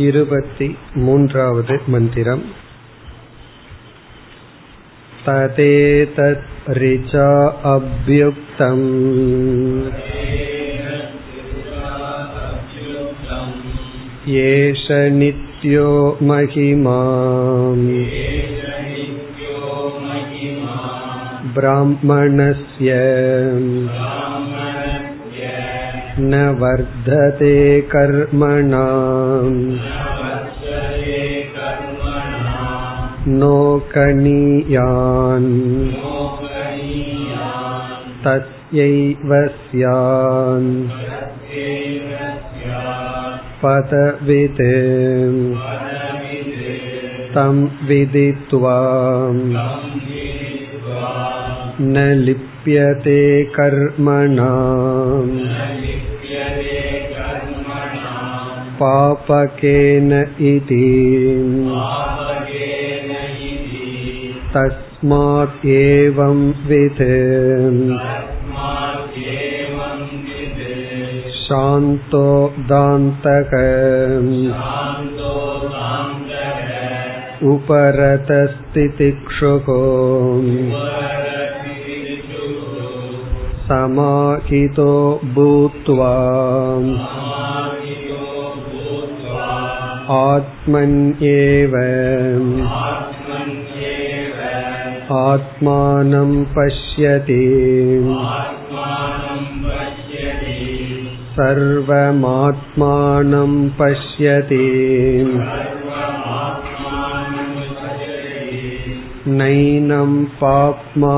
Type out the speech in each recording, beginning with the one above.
இருபति मून्त्रावद् मन्दिरम् तदेतत् ऋचा अभ्युक्तम् एष नित्यो महिमा ब्राह्मणस्य न वर्धते कर्मणा नोकनीयान् तस्यैव स्यान् पदवित् तं विदित्वा न लिप्यते कर्मणा पापकेन इति तस्मात् एवं वित् शान्तो दान्तक उपरतस्तितिक्षुको समाहितो भूत्वा आत्मन्येव आत्मानं पश्यति सर्वमात्मानं पश्यति नैनं पाप्मा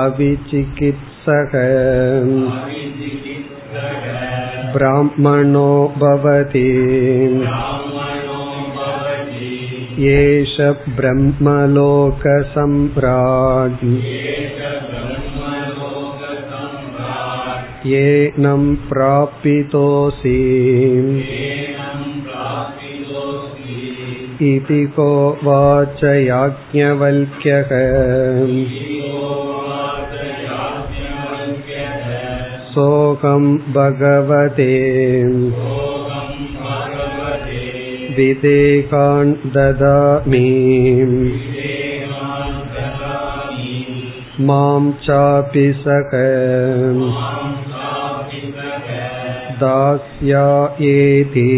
अविचिकित्सक ब्राह्मणो भवति एष ब्रह्मलोकसम्राट् येनं प्रापितोऽसि इति को वाच याज्ञवल्क्यः सोऽहं भगवते विदेकान् ददामि मां चापि सक दास्यायेति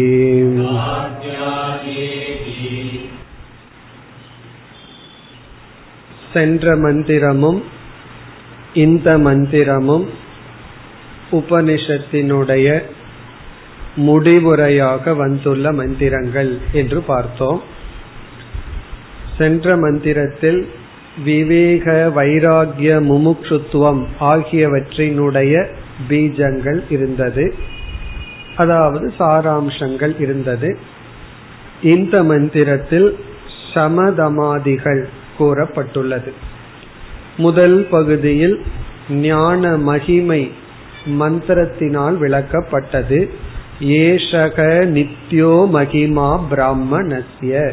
சென்ற மந்திரமும் இந்த மந்திரமும் உபனிஷத்தினுடைய முடிவுரையாக வந்துள்ள மந்திரங்கள் என்று பார்த்தோம். சென்ற மந்திரத்தில் விவேக வைராகிய முமுட்சுத்துவம் ஆகியவற்றினுடைய பீஜங்கள் இருந்தது. அதாவது சாராம்சங்கள் இருந்தது. இந்த மந்திரத்தில் சமதமாதிகள் கூறப்பட்டுள்ளது. முதல் பகுதியில் ஞான மகிமை மந்திரத்தினால் விளக்கப்பட்டது. ஏஷக நித்யோ மகிமா பிராமணஸ்ய.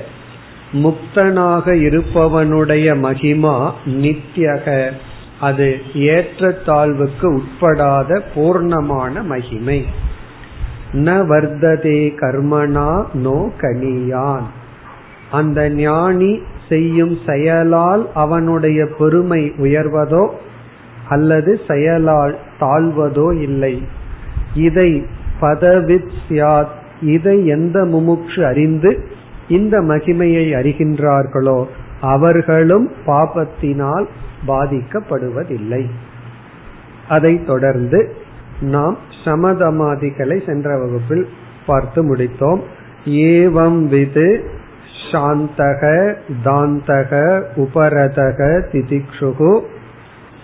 முக்தனாக இருப்பவனுடைய மகிமா நித்யக. அது ஏற்றத்தாழ்வுக்கு உட்படாத பூர்ணமான மகிமை. ந வர்த்ததே கர்மனா நோ கனியான். அந்த ஞானி செய்யும் செயலால் அவனுடைய பெருமை உயர்வதோ அல்லது செயலால் தாழ்வதோ இல்லை. இதை பதவித் சியாத் இதை எந்த முமுட்சு அறிந்து இந்த மகிமையை அறிகின்றார்களோ அவர்களும் பாபத்தினால் பாதிக்கப்படுவதில்லை. அதைத் தொடர்ந்து நாம் சமதமாதிகளை சென்ற வகுப்பில் பார்த்து முடித்தோம். ஏவம் விது சாந்தக தாந்தக உபரதக திதிக்ஷுகு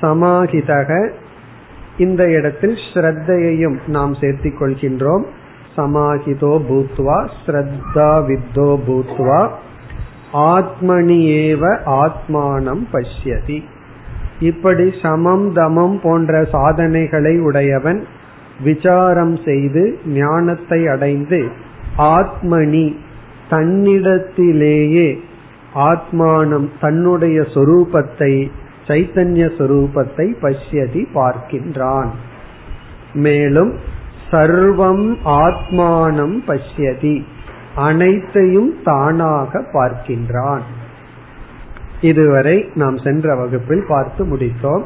சமாஹிதக இந்த இடத்தில் ஸ்ரத்தையையும் நாம் சேர்த்திக் கொள்கின்றோம். சமாஹிதோ பூத்வா ஸ்ரத்தா வித்தோ பூத்வா. ஆத்மனி ஏவ ஆத்மானம் பஷ்யதி. இப்படி சமம் தமம் போன்ற சாதனைகளை உடையவன் விசாரம் செய்து ஞானத்தை அடைந்து ஆத்மனி தன்னிடத்திலேயே ஆத்மானம் தன்னுடைய சொரூபத்தை சைத்தன்ய சொரூபத்தை பஷ்யதி பார்க்கின்றான். மேலும் சர்வம் ஆத்மானம் பஷ்யதி அனைத்தையும் தானாக பார்க்கின்றான். இதுவரை நாம் சென்ற வகுப்பில் பார்த்து முடித்தோம்.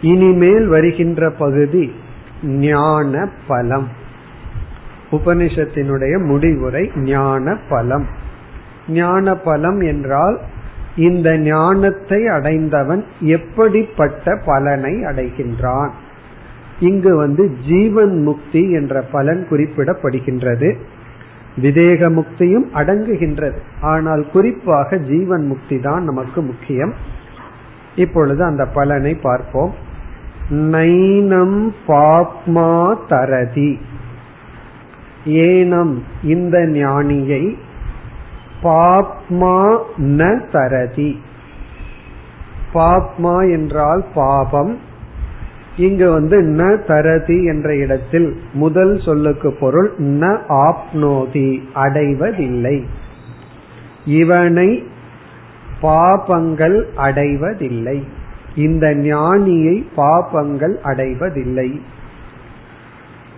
இனிமேல் வருகின்ற பகுதி ஞான பலம். உபனிஷத்தினுடைய முடிவுரை ஞான பலம். ஞான பலம் என்றால் இந்த ஞானத்தை அடைந்தவன் எப்படிப்பட்ட பலனை அடைகின்றான்? இங்கு வந்து ஜீவன் முக்தி என்ற பலன் குறிப்பிடப்படுகின்றது. விதேக முக்தியும் அடங்குகின்றது. ஆனால் குறிப்பாக ஜீவன் முக்தி தான் நமக்கு முக்கியம். இப்பொழுது அந்த பலனை பார்ப்போம். நைனம் பாப்மா தரதி. ஏனம் இந்த ஞானியை பாப்மா ந தரதி. பாப்மா என்றால் பாபம். இங்கு வந்து ந தரதி என்ற இடத்தில் முதல் சொல்லுக்கு பொருள் ந ஆப்னோதி அடைவதில்லை. இவனை பாபங்கள் அடைவதில்லை. இந்த ஞானியை பாபங்கள் அடைவதில்லை.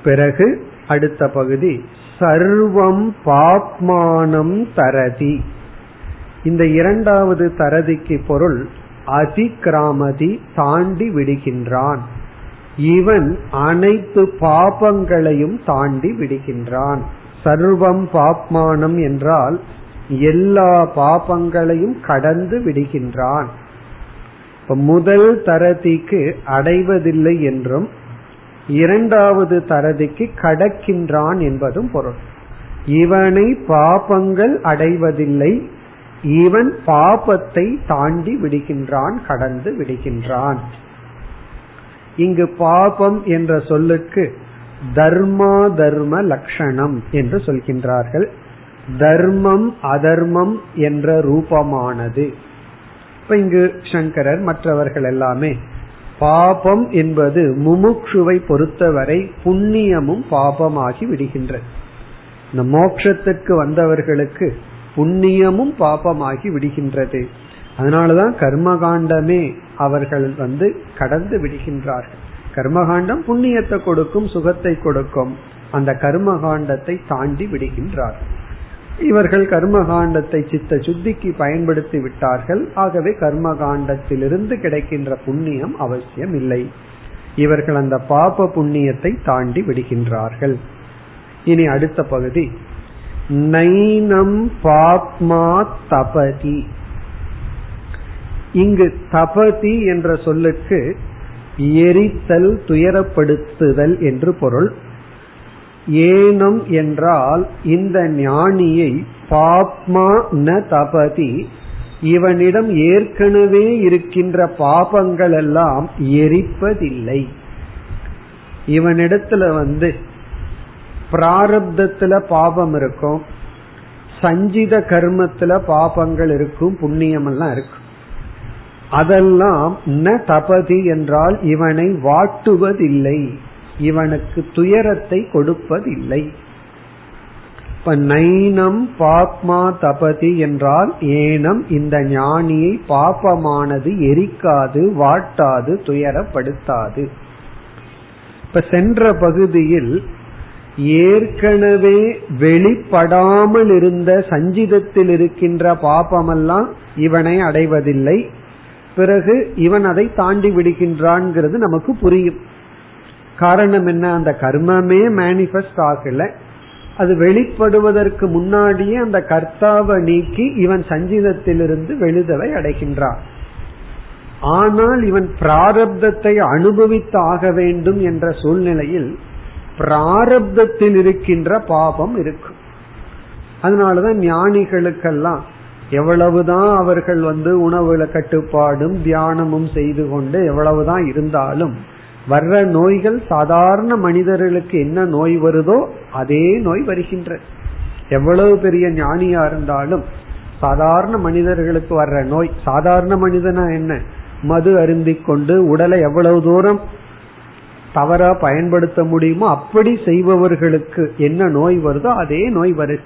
பிறகு அடுத்த பகுதி சர்வம் பாப்மானம் தரதி. இந்த இரண்டாவது தரதிக்கு பொருள் அதிகிராமதி தாண்டி விடுகின்றான். இவன் அனைத்து பாபங்களையும் தாண்டி விடுகின்றான். சர்வம் பாப்மானம் என்றால் எல்லா பாபங்களையும் கடந்து விடுகின்றான். முதல் தரதிக்கு அடைவதில்லை என்றும் இரண்டாவது தரதிக்கு கடக்கின்றான் என்பதும் பொருள். இவனை பாபங்கள் அடைவதில்லை. இவன் பாபத்தை தாண்டி விடுகின்றான் கடந்து விடுகின்றான். இங்கு பாபம் என்ற சொல்லுக்கு தர்மா தர்ம லட்சணம் என்று சொல்கின்றார்கள். தர்மம் அதர்மம் என்ற ரூபமானது. இப்ப இங்கு சங்கரர் மற்றவர்கள் எல்லாமே பாபம் என்பது முமுட்சுவை பொறுத்தவரை புண்ணியமும் பாபமாகி விடுகின்றது இந்த மோட்சத்திற்கு வந்தவர்களுக்கு புண்ணியமும் பாபமாகி விடுகின்றது. அதனாலதான் கர்மகாண்டமே அவர்கள் வந்து கடந்து விடுகின்றார்கள். கர்மகாண்டம் புண்ணியத்தை கொடுக்கும் சுகத்தை கொடுக்கும். அந்த கர்மகாண்டத்தை தாண்டி விடுகின்றார்கள். இவர்கள் கர்மகாண்டத்தை சித்த சுத்திக்கு பயன்படுத்தி விட்டார்கள். ஆகவே கர்மகாண்டத்திலிருந்து கிடைக்கின்ற புண்ணியம் அவசியம் இல்லை இவர்கள் அந்த பாப புண்ணியத்தை தாண்டி விடுகின்றார்கள். இனி அடுத்த பகுதி. நைனம் பாப்மா தபதி. இங்கு தபதி என்ற சொல்லுக்கு எரித்தல் துயரப்படுத்துதல் என்று பொருள். ஏனம் என்றால் இந்த ஞானியை பாப்மா ந தபதி. இவனிடம் ஏற்கனவே இருக்கின்ற பாபங்கள் எல்லாம் எரிப்பதில்லை. இவனிடத்துல வந்து பிராரப்தத்துல பாபம் இருக்கும். சஞ்சித கர்மத்துல பாபங்கள் இருக்கும் புண்ணியம் எல்லாம் இருக்கும். அதெல்லாம் ந தபதி என்றால் இவனை வாட்டுவதில்லை. இவனுக்கு துயரத்தை கொடுப்பதில்லை. இப்ப நைனம் பாப்மா தபதி என்றால் ஏனம் இந்த ஞானியை பாப்பமானது எரிக்காது வாட்டாது துயரப்படுத்தாது. இப்ப சென்ற பகுதியில் ஏற்கனவே வெளிப்படாமல் இருந்த சஞ்சிதத்தில் இருக்கின்ற பாப்பமெல்லாம் இவனை அடைவதில்லை. பிறகு இவன் அதை தாண்டி விடுகின்றான் நமக்கு புரியும். காரணம் என்ன? அந்த கர்மமே மேனிபெஸ்ட் ஆகல. அது வெளிப்படுவதற்கு முன்னாடியே அந்த கர்த்தாவை நீக்கி இவன் சஞ்சீதத்திலிருந்து வெளிதலை அடைகின்றான். ஆனால் இவன் பிராரப்தத்தை அனுபவித்து ஆக வேண்டும் என்ற சூழ்நிலையில் பிராரப்தத்தில் இருக்கின்ற பாபம் இருக்கும். அதனாலதான் ஞானிகளுக்கெல்லாம் எவ்வளவுதான் அவர்கள் வந்து உணவுல கட்டுப்பாடும் தியானமும் செய்து கொண்டு எவ்வளவுதான் இருந்தாலும் வர்ற நோய்கள் சாதாரண மனிதர்களுக்கு என்ன நோய் வருதோ அதே நோய் வருகின்ற. எவ்வளவு பெரிய ஞானியா இருந்தாலும் சாதாரண மனிதர்களுக்கு வர்ற நோய் சாதாரண மனிதனா என்ன? மது அருந்தி கொண்டு உடலை எவ்வளவு தூரம் தவறா பயன்படுத்த முடியுமோ அப்படி செய்பவர்களுக்கு என்ன நோய் வருதோ அதே நோய் வரு.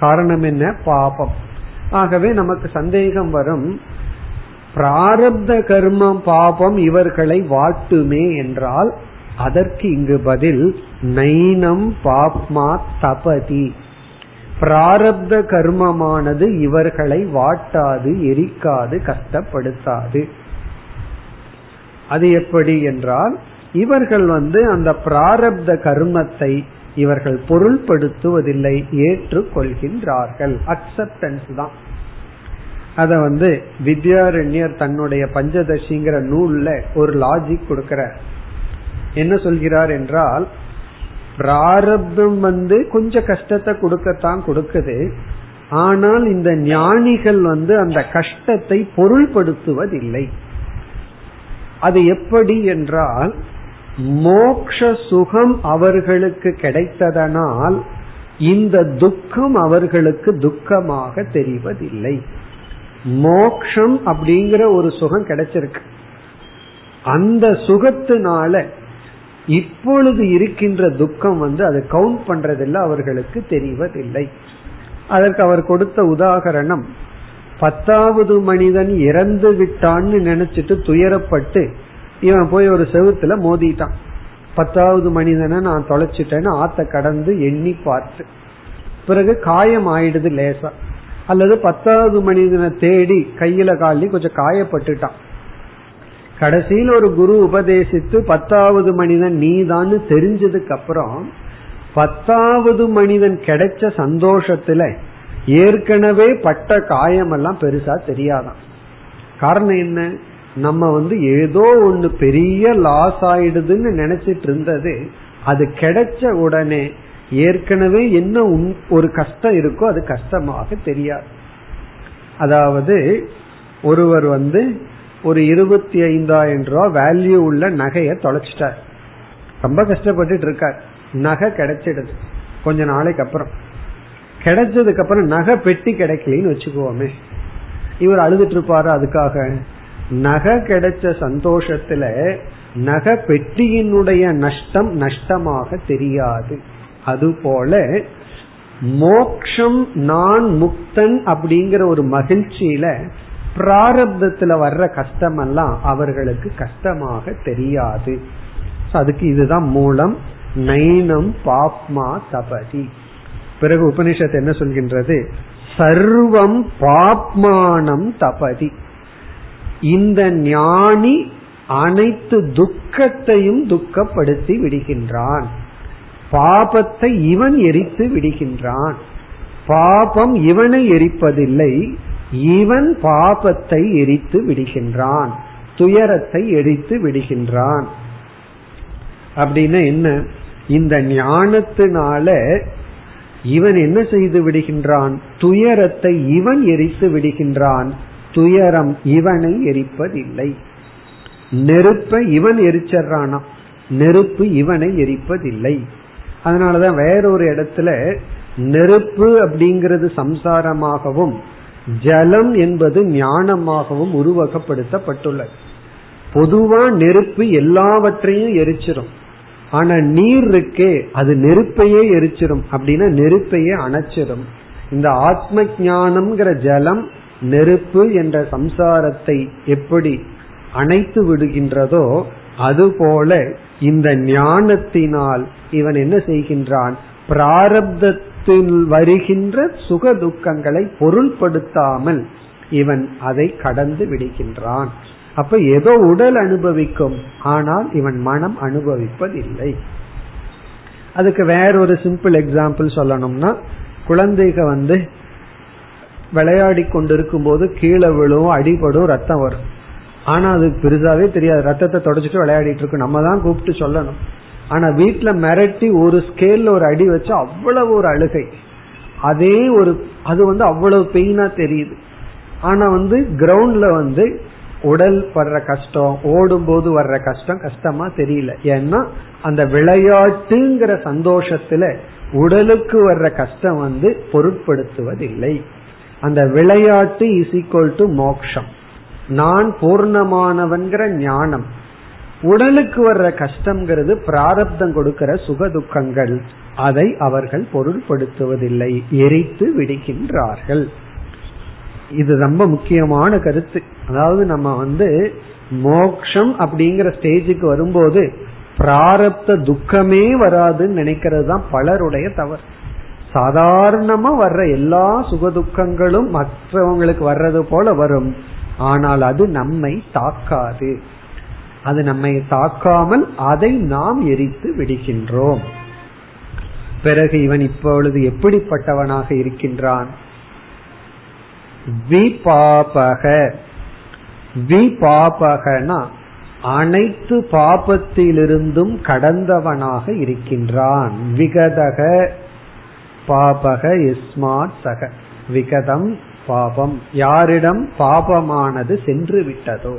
காரணம் என்ன? பாபம். ஆகவே நமக்கு சந்தேகம் வரும் பிராரப்த கர்மம் பாபம் இவர்களை வாட்டுமே என்றால் அதற்கு இங்கு பதில் நைனம் பாப்மா தபதி. பிராரப்த கர்மமானது இவர்களை வாட்டாது எரிக்காது கஷ்டப்படுத்தாது. அது எப்படி என்றால் இவர்கள் வந்து அந்த பிராரப்த கர்மத்தை இவர்கள் பொருள்படுத்துவதில்லை ஏற்றுக்கொள்கின்றார்கள். அக்செப்டன்ஸ் தான். அத வந்து வித்யாரண்யர் தன்னுடைய பஞ்சதசிங்கிற நூல்ல ஒரு லாஜிக் கொடுக்கிறார். என்ன சொல்கிறார் என்றால் பிராரப்தம் வந்து கொஞ்சம் கஷ்டத்தை கொடுக்கத்தான் கொடுக்குது. ஆனால் இந்த ஞானிகள் வந்து அந்த கஷ்டத்தை பொருள்படுத்துவதில்லை. அது எப்படி என்றால் மோக்ஷ சுகம் அவர்களுக்கு கிடைத்ததனால் இந்த துக்கம் அவர்களுக்கு துக்கமாக தெரிவதில்லை. மோக்ஷம் அப்படிங்கிற ஒரு சுகம் கிடைச்சிருக்கு. அந்த சுகத்தினால இப்பொழுது இருக்கின்ற துக்கம் வந்து அதை கவுண்ட் பண்றதில்லை அவர்களுக்கு தெரிவதில்லை. அதற்கு அவர் கொடுத்த உதாகரணம் பத்தாவது மனிதன் இறந்து விட்டான்னு நினைச்சிட்டு துயரப்பட்டு இவன் போய் ஒரு செவுத்துல மோதிட்டான். பத்தாவது மனிதனை நான் தொலைச்சிட்டேன்னு ஆத்த கடந்து எண்ணி பார்த்து. பிறகு காயம் ஆயிடுது லேசா. அல்லது பத்தாவது மனிதனை தேடி கையில காலி கொஞ்சம் காயப்பட்டுட்டான். கடைசியில் ஒரு குரு உபதேசித்து பத்தாவது மனிதன் நீதான்னு தெரிஞ்சதுக்கு அப்புறம் பத்தாவது மனிதன் கிடைச்ச சந்தோஷத்துல ஏற்கனவே பட்ட காயம் எல்லாம் பெருசா தெரியாதான். காரணம் என்ன? நம்ம வந்து ஏதோ ஒண்ணு பெரிய லாஸ் ஆயிடுதுன்னு நினைச்சிட்டு இருந்தது அது கிடைச்ச உடனே ஏற்கனவே என்ன ஒரு கஷ்டம் இருக்கோ அது கஷ்டமாக தெரியாது. அதாவது ஒருவர் வந்து ஒரு இருபத்தி ஐந்தாயிரம் ரூபாய் வேல்யூ உள்ள நகையை தொலைச்சிட்டார். ரொம்ப கஷ்டப்பட்டுட்டு இருக்கார். நகை கிடைச்சிடுது. கொஞ்ச நாளைக்கு அப்புறம். கிடைச்சதுக்கு அப்புறம் நகை பெட்டி கிடைக்கலன்னு வச்சுக்குவோமே இவர் அழுதுட்டு இருப்பாரு அதுக்காக? நகை கிடைச்ச சந்தோஷத்துல நகை பெட்டியினுடைய நஷ்டம் நஷ்டமாக தெரியாது. அதுபோல மோக்ஷம் நான் முக்தன் அப்படிங்கிற ஒரு மகிழ்ச்சியில பிராரப்தத்துல வர்ற கஷ்டம் எல்லாம் அவர்களுக்கு கஷ்டமாக தெரியாது. அதுக்கு இதுதான் மூலம் நைனம் பாப்மா தபதி. பிறகு உபனிஷத்து என்ன சொல்கின்றது? சர்வம் பாப்மானம் தபதி. இந்த ஞானி அனைத்து துக்கத்தையும் துக்கப்படுத்தி விடுகின்றான். பாபத்தை இவன் எரித்து விடுகின்றான். பாபம் இவனை எரிப்பதில்லை இவன் பாபத்தை எரித்து விடுகின்றான் துயரத்தை எரித்து விடுகின்றான். அப்படின்னு என்ன? இந்த ஞானத்தினால இவன் என்ன செய்து விடுகின்றான்? துயரத்தை இவன் எரித்து விடுகின்றான். துயரம் இவனை எரிப்பதில்லை. நெருப்பை இவன் எரிச்சறானா நெருப்பு இவனை எரிப்பதில்லை. அதனாலதான் வேறொரு இடத்துல நெருப்பு அப்படிங்கிறது சம்சாரமாகவும் ஜலம் என்பது ஞானமாகவும் உருவகப்படுத்தப்பட்டுள்ளது. பொதுவா நெருப்பு எல்லாவற்றையும் எரிச்சிரும். ஆனா நீர் இருக்கே அது நெருப்பையே எரிச்சிரும். அப்படின்னா நெருப்பையே அணைச்சிரும். இந்த ஆத்ம ஞானம்ங்கிற ஜலம் நெருப்பு என்ற சம்சாரத்தை எப்படி அணைத்து விடுகின்றதோ அதுபோல இந்த ஞானத்தினால் இவன் என்ன செய்கின்றான்? பிராரப்தத்தில் வருகின்ற சுக துக்கங்களை பொருள்படுத்தாமல் இவன் அதை கடந்து விடுகின்றான். அப்ப ஏதோ உடல் அனுபவிக்கும் ஆனால் இவன் மனம் அனுபவிப்பதில்லை. அதுக்கு வேற ஒரு சிம்பிள் எக்ஸாம்பிள் சொல்லணும்னா குழந்தைக வந்து விளையாடி கொண்டிருக்கும் போது கீழே விழும் அடிபடும் ரத்தம் வரும். ஆனா அது பெருசாவே தெரியாது. ரத்தத்தை தொடச்சிட்டு விளையாடிட்டு இருக்கு. நம்ம தான் கூப்பிட்டு சொல்லணும். ஆனா வீட்டுல மிரட்டி ஒரு ஸ்கேல்ல ஒரு அடி வச்சா அவ்வளவு ஒரு அழுகை. அதே ஒரு அது வந்து அவ்வளவு பெயினா தெரியுது. ஆனா வந்து கிரவுண்ட்ல வந்து உடல் வர்ற கஷ்டம் ஓடும் போது வர்ற கஷ்டம் கஷ்டமா தெரியல. ஏன்னா அந்த விளையாட்டுங்கிற சந்தோஷத்துல உடலுக்கு வர்ற கஷ்டம் வந்து பொருட்படுத்துவதில்லை. அந்த விளையாட்டு இஸ் ஈக்வல் டு மோக்ஷம். நான் பூர்ணமானவன்கிற ஞானம். உடலுக்கு வர்ற கஷ்டம்ங்கிறது பிராரப்தம் கொடுக்கிற சுக துக்கங்கள். அதை அவர்கள் பொருள்படுத்துவதில்லை. எரித்து விடுகின்றார்கள். இது ரொம்ப முக்கியமான கருத்து. அதாவது நம்ம வந்து மோக்ஷம் அப்படிங்கிற ஸ்டேஜுக்கு வரும்போது பிராரப்த துக்கமே வராதுன்னு நினைக்கிறது தான் பலருடைய தவறு. சாதாரணமா வர்ற எல்லா சுகதுக்கங்களும் மற்றவங்களுக்கு வர்றது போல வரும். ஆனால் அது நம்மை தாக்காது. அது நம்மை தாக்காமல் அதை நாம் எரித்து விடுகின்றோம். பிறகு இவன் இப்பொழுது எப்படிப்பட்டவனாக இருக்கின்றான்? விபாபக. விபாபகனா அனைத்து பாபத்திலிருந்தும் கடந்தவனாக இருக்கின்றான். விகதக. பாபக இஸ்மாத் சக. விகதம் பாபம். யாரிடம் பாபமானது சென்று விட்டதோ?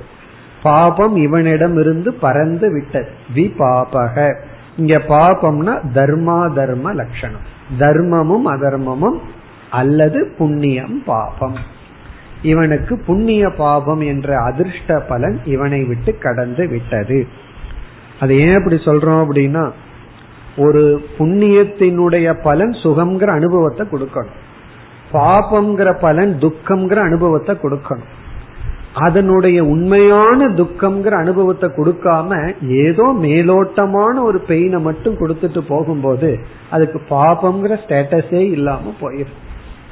பாபம் இவனிடம் இருந்து பறந்து விட்டது. வி பாபக இங்க பாபம்னா தர்மா தர்ம லட்சணம். தர்மமும் அதர்மமும் அல்லது புண்ணியம் பாபம். இவனுக்கு புண்ணிய பாபம் என்ற அதிர்ஷ்ட பலன் இவனை விட்டு கடந்து விட்டது. அது ஏன் அப்படி சொல்றோம் அப்படின்னா ஒரு புண்ணியத்தினுடைய பலன் சுகம்ங்கிற அனுபவத்தை கொடுக்கணும். பாபம்ங்கிற பலன் துக்கம்ங்கிற அனுபவத்தை கொடுக்கணும். அதனுடைய உண்மையான துக்கம்ங்கிற அனுபவத்தை கொடுக்காம ஏதோ மேலோட்டமான ஒரு பெயினை மட்டும் கொடுத்துட்டு போகும்போது அதுக்கு பாபம்ங்கிற ஸ்டேட்டஸே இல்லாம போயிடும்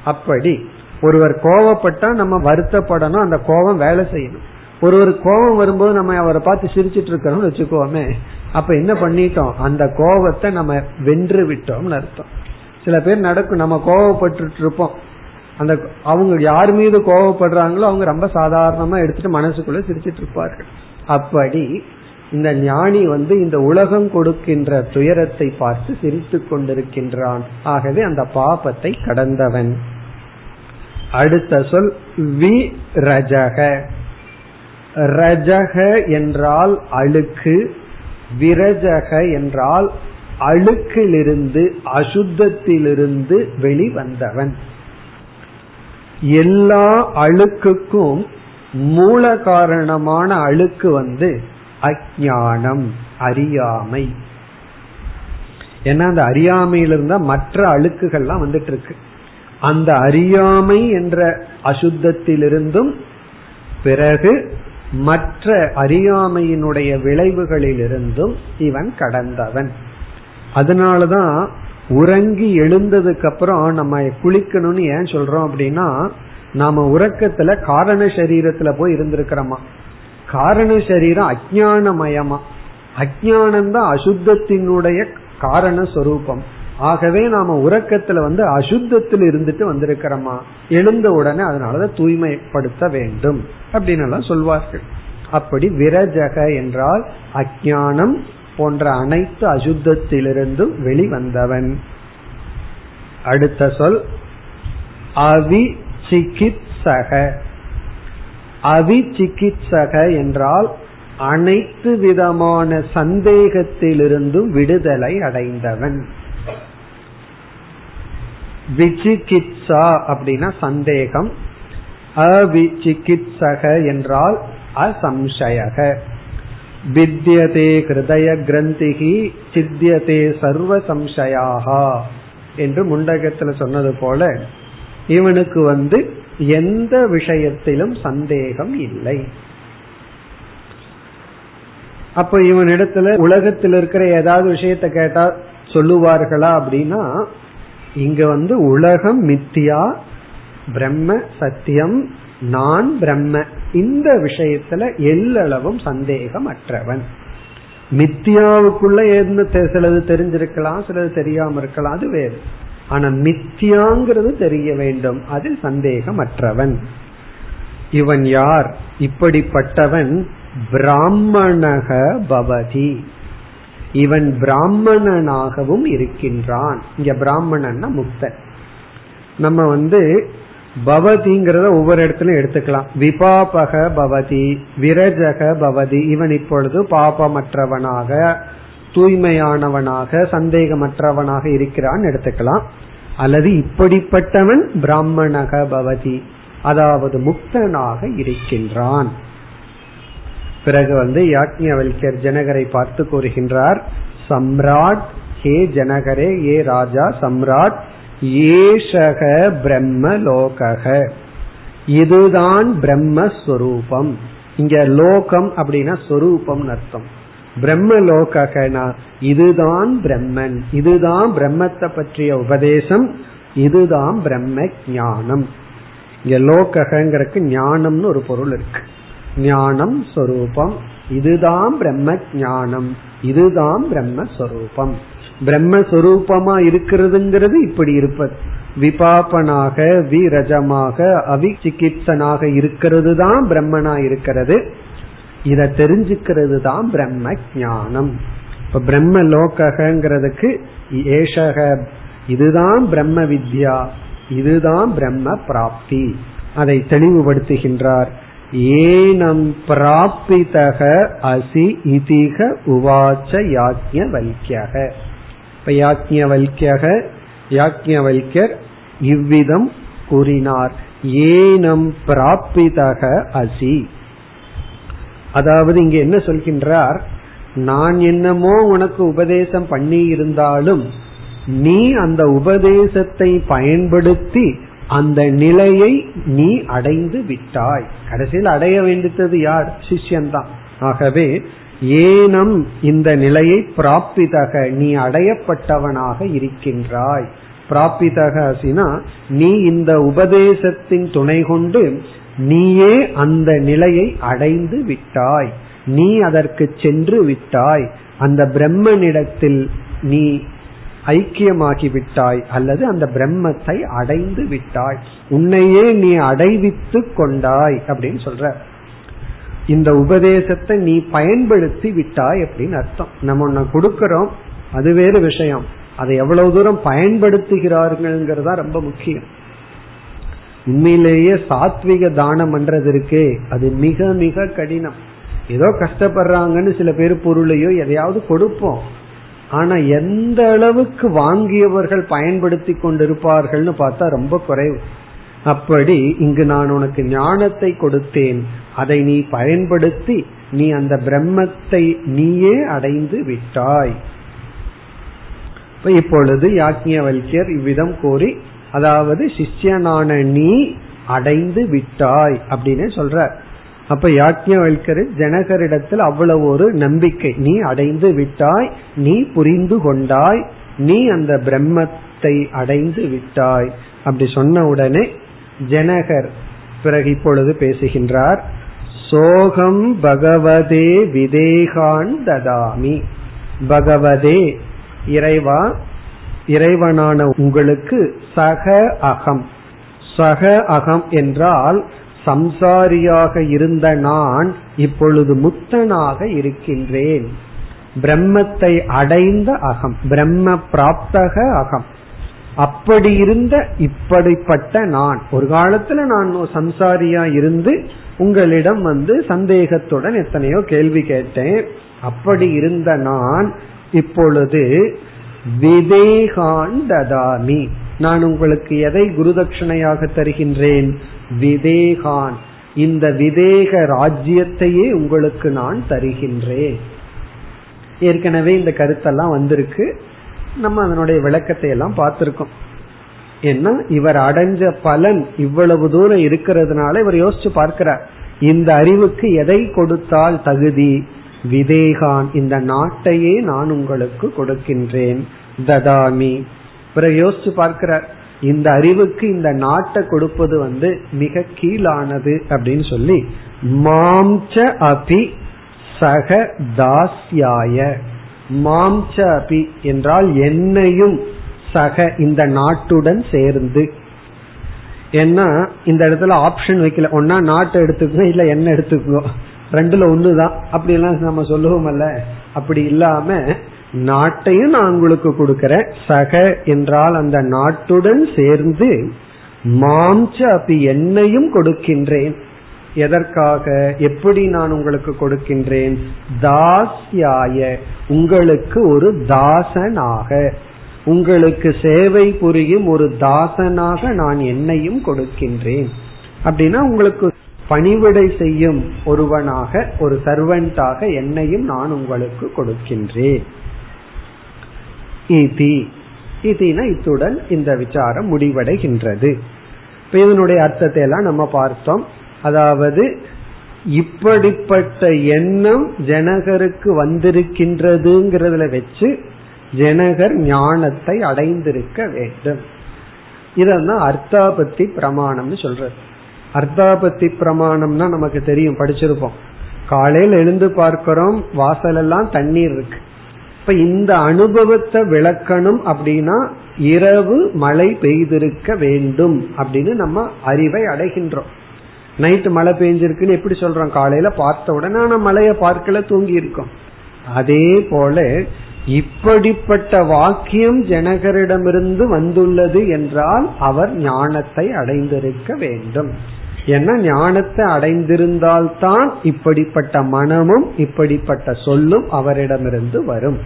அப்படி ஒருவர் கோவப்பட்டா நம்ம வருத்தப்படணும் அந்த கோபம் வேலை செய்யணும். ஒருவர் கோபம் வரும்போது நம்ம அவரை பார்த்து சிரிச்சிட்டு இருக்கிறோம்னு வச்சுக்கோமே அப்ப என்ன பண்ணிட்டோம்? அந்த கோபத்தை நம்ம வென்று விட்டோம்னு அர்த்தம். சில பேர் நடக்கும் நம்ம கோவப்பட்டு இருப்போம். அந்த அவங்க யார் மீது கோவப்படுறாங்களோ அவங்க ரொம்ப சாதாரணமா எடுத்துட்டு மனசுக்குள்ள சிரிச்சிட்டு இருப்பார்கள். அப்படி இந்த ஞானி வந்து இந்த உலகம் கொடுக்கின்ற துயரத்தை பார்த்து சிரித்து கொண்டிருக்கின்றான். ஆகவே அந்த பாபத்தை கடந்தவன். அடுத்த சொல் வி ரஜக ரஜக என்றால் அழுக்கு விரஜக என்றால் அழுக்கிலிருந்து அசுத்தத்திலிருந்து வெளிவந்தவன். எல்லா அழுக்குக்கும் மூல காரணமான அழுக்கு வந்து அஜானம் அறியாமை. ஏன்னா அந்த அறியாமையிலிருந்தா மற்ற அழுக்குகள்லாம் வந்துட்டு இருக்கு அந்த அறியாமை என்ற அசுத்தத்திலிருந்தும் பிறகு மற்ற அறியாமையினுடைய விளைவுகளிலிருந்தும் இவன் கடந்தவன். அதனாலதான் உறங்கி எழுந்ததுக்கு அப்புறம் நம்ம குளிக்கணும்னு ஏன் சொல்றோம்? அப்படின்னா நாம உறக்கத்துல காரண சரீரத்துல போய் இருந்திருக்கிறோமா? காரண சரீரம் அஜானமயமா அஜானம் தான் அசுத்தத்தினுடைய காரண சொரூபம். ஆகவே நாம உறக்கத்துல வந்து அசுத்தத்தில் இருந்துட்டு வந்திருக்கிறோமா? எழுந்த உடனே அதனாலதான் தூய்மைப்படுத்த வேண்டும். அப்படின்னு எல்லாம் சொல்வார்கள். அப்படி விரஜக என்றால் அஜானம் போன்ற அனைத்து அசுத்தத்திலிருந்தும் வெளிவந்தவன். அடுத்த சொல் அவி அவிசிகித்சக என்றால் அனைத்து விதமான சந்தேகத்திலிருந்தும் விடுதலை அடைந்தவன். விசிகித்சா அப்படின்னா சந்தேகம். அவிசிகித்சக என்றால் அசம்சயக. வித்தியதே ஹிருதய கிரந்திகி சித்தியதே சர்வ சம்சயாகா என்று முண்டகத்துல சொன்னது போல இவனுக்கு வந்து எந்த விஷயத்திலும் சந்தேகம் இல்லை. அப்ப இவனிடத்துல உலகத்தில் இருக்கிற ஏதாவது விஷயத்த கேட்டா சொல்லுவார்களா அப்படின்னா இங்க வந்து உலகம் மித்தியா பிரம்ம சத்தியம் நான் பிரம்ம. இந்த விஷயத்துல எல்லளவும் சந்தேகம் அற்றவன் மித்தியாவுக்குள்ள என்ன சிலது தெரிஞ்சிருக்கலாம் சிலது தெரியாம இருக்கலாம் அது வேறு. ஆனா மித்தியாங்கிறது தெரிய வேண்டும் அதில் சந்தேகம் அற்றவன் இவன் யார்? இப்படிப்பட்டவன் பிராமணக பவதி. இவன் பிராமணனாகவும் இருக்கின்றான். இங்க பிராமணன்னா முக்தன். நம்ம வந்து பவதிங்கிறத ஒவ்வொரு இடத்துலயும் எடுத்துக்கலாம். விபாபக பவதி விரஜக பவதி இவன் இப்பொழுது பாபமற்றவனாக தூய்மையானவனாக சந்தேகமற்றவனாக இருக்கிறான் எடுத்துக்கலாம். அல்லது இப்படிப்பட்டவன் பிராமணக பவதி அதாவது முக்தனாக இருக்கின்றான். பிறகு வந்து யாக்ஞவல்யர் ஜனகரை பார்த்து கூறுகின்றார் சம்ராட் ஹே ஜனகரே ஏ ராஜா சம்ராட் ஏஷக பிரம்ம லோகக இதுதான் பிரம்மஸ்வரூபம். இங்க லோகம் அப்படின்னா சொரூபம் அர்த்தம். பிரம்ம லோகனா இதுதான் பிரம்மன். இதுதான் பிரம்மத்தை பற்றிய உபதேசம். இதுதான் பிரம்ம ஞானம். இங்க லோகங்கிறதுக்கு ஞானம்னு ஒரு பொருள் இருக்கு. ஞானம் ஸ்வரூபம் இதுதான் பிரம்ம ஞானம். இதுதான் பிரம்மஸ்வரூபம் பிரம்மஸ்வரூபமா இருக்கிறதுங்கிறது இப்படி இருப்பது. விபாபனாக விரஜமாக அவிசிகித்சனாக இருக்கிறது தான் பிரம்மனா இருக்கிறது. இத தெரிஞ்சுக்கிறது தான் பிரம்ம ஞானம். இப்ப பிரம்ம லோகங்கிறதுக்கு ஏஷக இதுதான் பிரம்ம வித்யா இதுதான் பிரம்ம பிராப்தி. அதை தெளிவுபடுத்துகின்றார். ஏனம் பிராபிதக அசி இதிக உவாச்ச யாஜ்ய வைக்கியக இப்ப யாக்ஞவல்யக யாக்ஞவல்யர் இவ்விதம் கூறினார். ஏனம் பிராபிதக அசி. அதாவது இங்க என்ன சொல்கின்றார்? நான் என்னமோ உனக்கு உபதேசம் பண்ணி இருந்தாலும் நீ அந்த உபதேசத்தை பயன்படுத்தி அந்த நிலையை நீ அடைந்து விட்டாய். கடைசியில் அடைய வேண்டியது யார்? சிஷ்யன்தான். ஆகவே ஏனம் இந்த நிலையை பிராப்பிதக நீ அடையப்பட்டவனாக இருக்கின்றாய். பிராப்பிதக அசினா நீ இந்த உபதேசத்தின் துணை கொண்டு நீயே அந்த நிலையை அடைந்து விட்டாய். நீ அதற்கு சென்று விட்டாய். அந்த பிரம்மனிடத்தில் நீ ஐக்கியமாகி விட்டாய் அல்லது அந்த பிரம்மத்தை அடைந்து விட்டாய். உன்னையே நீ அடைவித்து கொண்டாய் அப்படின்னு சொல்ற. இந்த உபதேசத்தை நீ பயன்படுத்தி விட்டாய் அப்படின்னு அர்த்தம். நம்ம ஒன்னு கொடுக்கறோம் அது வேறு விஷயம். அதை எவ்வளவு தூரம் பயன்படுத்துகிறார்கள்ங்கிறதா ரொம்ப முக்கியம். உண்மையிலேயே சாத்விக தானம் பண்றது இருக்கே அது மிக மிக கடினம். ஏதோ கஷ்டப்படுறாங்கன்னு சில பேர் பொருளையோ எதையாவது கொடுப்போம். ஆனா எந்த அளவுக்கு வாங்கியவர்கள் பயன்படுத்தி கொண்டிருப்பார்கள்னு பார்த்தா ரொம்ப குறைவு. அப்படி இங்கு நான் உனக்கு ஞானத்தை கொடுத்தேன். அதை நீ பயன்படுத்தி நீ அந்த பிரம்மத்தை நீயே அடைந்து விட்டாய். இப்பொழுது யாக்ஞவல்யர் இவ்விதம் கூறி அதாவது சிஷ்யனான நீ அடைந்து விட்டாய் அப்படின்னு சொல்ற அப்ப யாக்ஞவல்கர் ஜனகரிடத்தில் அவ்வளவு ஒரு நம்பிக்கை. நீ அடைந்து விட்டாய் நீ புரிந்து கொண்டாய் நீ அந்த பிரம்மத்தை அடைந்து விட்டாய். அப்படி சொன்ன உடனே ஜனகர் பிறகு இப்பொழுது பேசுகின்றார் சோகம் பகவதே விதேகான் ததாமி. பகவதே இறைவா இறைவனான உங்களுக்கு சக அகம். சக அகம் என்றால் சம்சாரியாக இருந்த நான் இப்பொழுது முக்தனாக இருக்கின்றேன். பிரம்மத்தை அடைந்த அகம் பிரம்ம பிராப்தக அகம். அப்படி இருந்த இப்படிப்பட்ட நான். ஒரு காலத்துல நான் சம்சாரியா இருந்து உங்களிடம் வந்து சந்தேகத்துடன் எத்தனையோ கேள்வி கேட்டேன். அப்படி இருந்த நான் இப்பொழுது விதேகான் ததாமி நான் உங்களுக்கு எதை குருதட்சணையாக தருகின்றேன்? விதேகான். இந்த விதேக ராஜ்யத்தையே உங்களுக்கு நான் தருகின்றேன். ஏற்கனவே இந்த கருத்தெல்லாம் வந்திருக்கு. நம்ம அதனுடைய விளக்கத்தை எல்லாம் பார்த்திருக்கோம். ஏன்னா இவர் அடைஞ்ச பலன் இவ்வளவு தூரம் இருக்கிறதுனால இவர் யோசிச்சு பார்க்கிறார். இந்த அறிவுக்கு எதை கொடுத்தால் தகுதி? விதேகான் இந்த நாட்டையே நான் உங்களுக்கு கொடுக்கின்றேன். ததாமி. பிறகு யோசிச்சு பார்க்கிறார். இந்த அறிவுக்கு இந்த நாட்டை கொடுப்பது வந்து மிக கீழானது அப்படின்னு சொல்லி மாம்ச அபி சக தாஸ்யாய. மாம்ச அபி என்றால் என்னையும் சக இந்த நாட்டுடன் சேர்ந்து. ஏன்னா இந்த இடத்துல ஆப்ஷன் வைக்கல. ஒன்னா நாட்டை எடுத்துக்கோ இல்ல என்ன எடுத்துக்கோ. ரெண்டுல ஒண்ணுதான். அப்படி எல்லாம் நம்ம சொல்லுவோம்ல அப்படி இல்லாம நாட்டையும் நான் உங்களுக்கு கொடுக்கறேன். சக என்றால் அந்த நாட்டுடன் சேர்ந்து மாம்ச அப்படி என்னையும் கொடுக்கின்றேன். எதற்காக? எப்படி நான் உங்களுக்கு கொடுக்கின்றேன்? தாஸ்யாய. உங்களுக்கு ஒரு தாசனாக. உங்களுக்கு சேவை புரியும் ஒரு தாசனாக நான் என்னையும் கொடுக்கின்றேன். அப்படின்னா உங்களுக்கு பணிவிடை செய்யும் ஒருவனாக ஒரு சர்வெண்டாக என்னையும் நான் உங்களுக்கு கொடுக்கின்றேன். இத்துடன் இந்த விசாரம் முடிவடைகின்றது. இதனுடைய அர்த்தத்தை எல்லாம் நம்ம பார்த்தோம். அதாவது இப்படிப்பட்ட எண்ணம் ஜனகருக்கு வந்திருக்கின்றதுங்கிறதுல வச்சு ஜனகர் ஞானத்தை அடைந்திருக்க வேண்டும். இதான் அர்த்தாபத்தி பிரமாணம்னு சொல்றது. அர்த்தாபத்தி பிரமாணம்னா நமக்கு தெரியும் படிச்சிருப்போம். காலையில் எழுந்து பார்க்கிறோம் வாசல் எல்லாம் தண்ணீர் இருக்கு. இப்ப இந்த அனுபவத்தை விளக்கணும் அப்படின்னா இரவு மழை பெய்திருக்க வேண்டும் அப்படின்னு நம்ம அறிவை அடைகின்றோம். நைட்டு மழை பெஞ்சிருக்குன்னு எப்படி சொல்றோம்? காலையில பார்த்த உடனே நான் மழைய பார்க்கல தூங்கி இருக்கோம் அதே போல இப்படிப்பட்ட வாக்கியம் ஜனகரிடமிருந்து வந்துள்ளது என்றால் அவர் ஞானத்தை அடைந்திருக்க வேண்டும். ஏன்னா ஞானத்தை அடைந்திருந்தால்தான் இப்படிப்பட்ட மனமும் இப்படிப்பட்ட சொல்லும் அவரிடமிருந்து வரும்.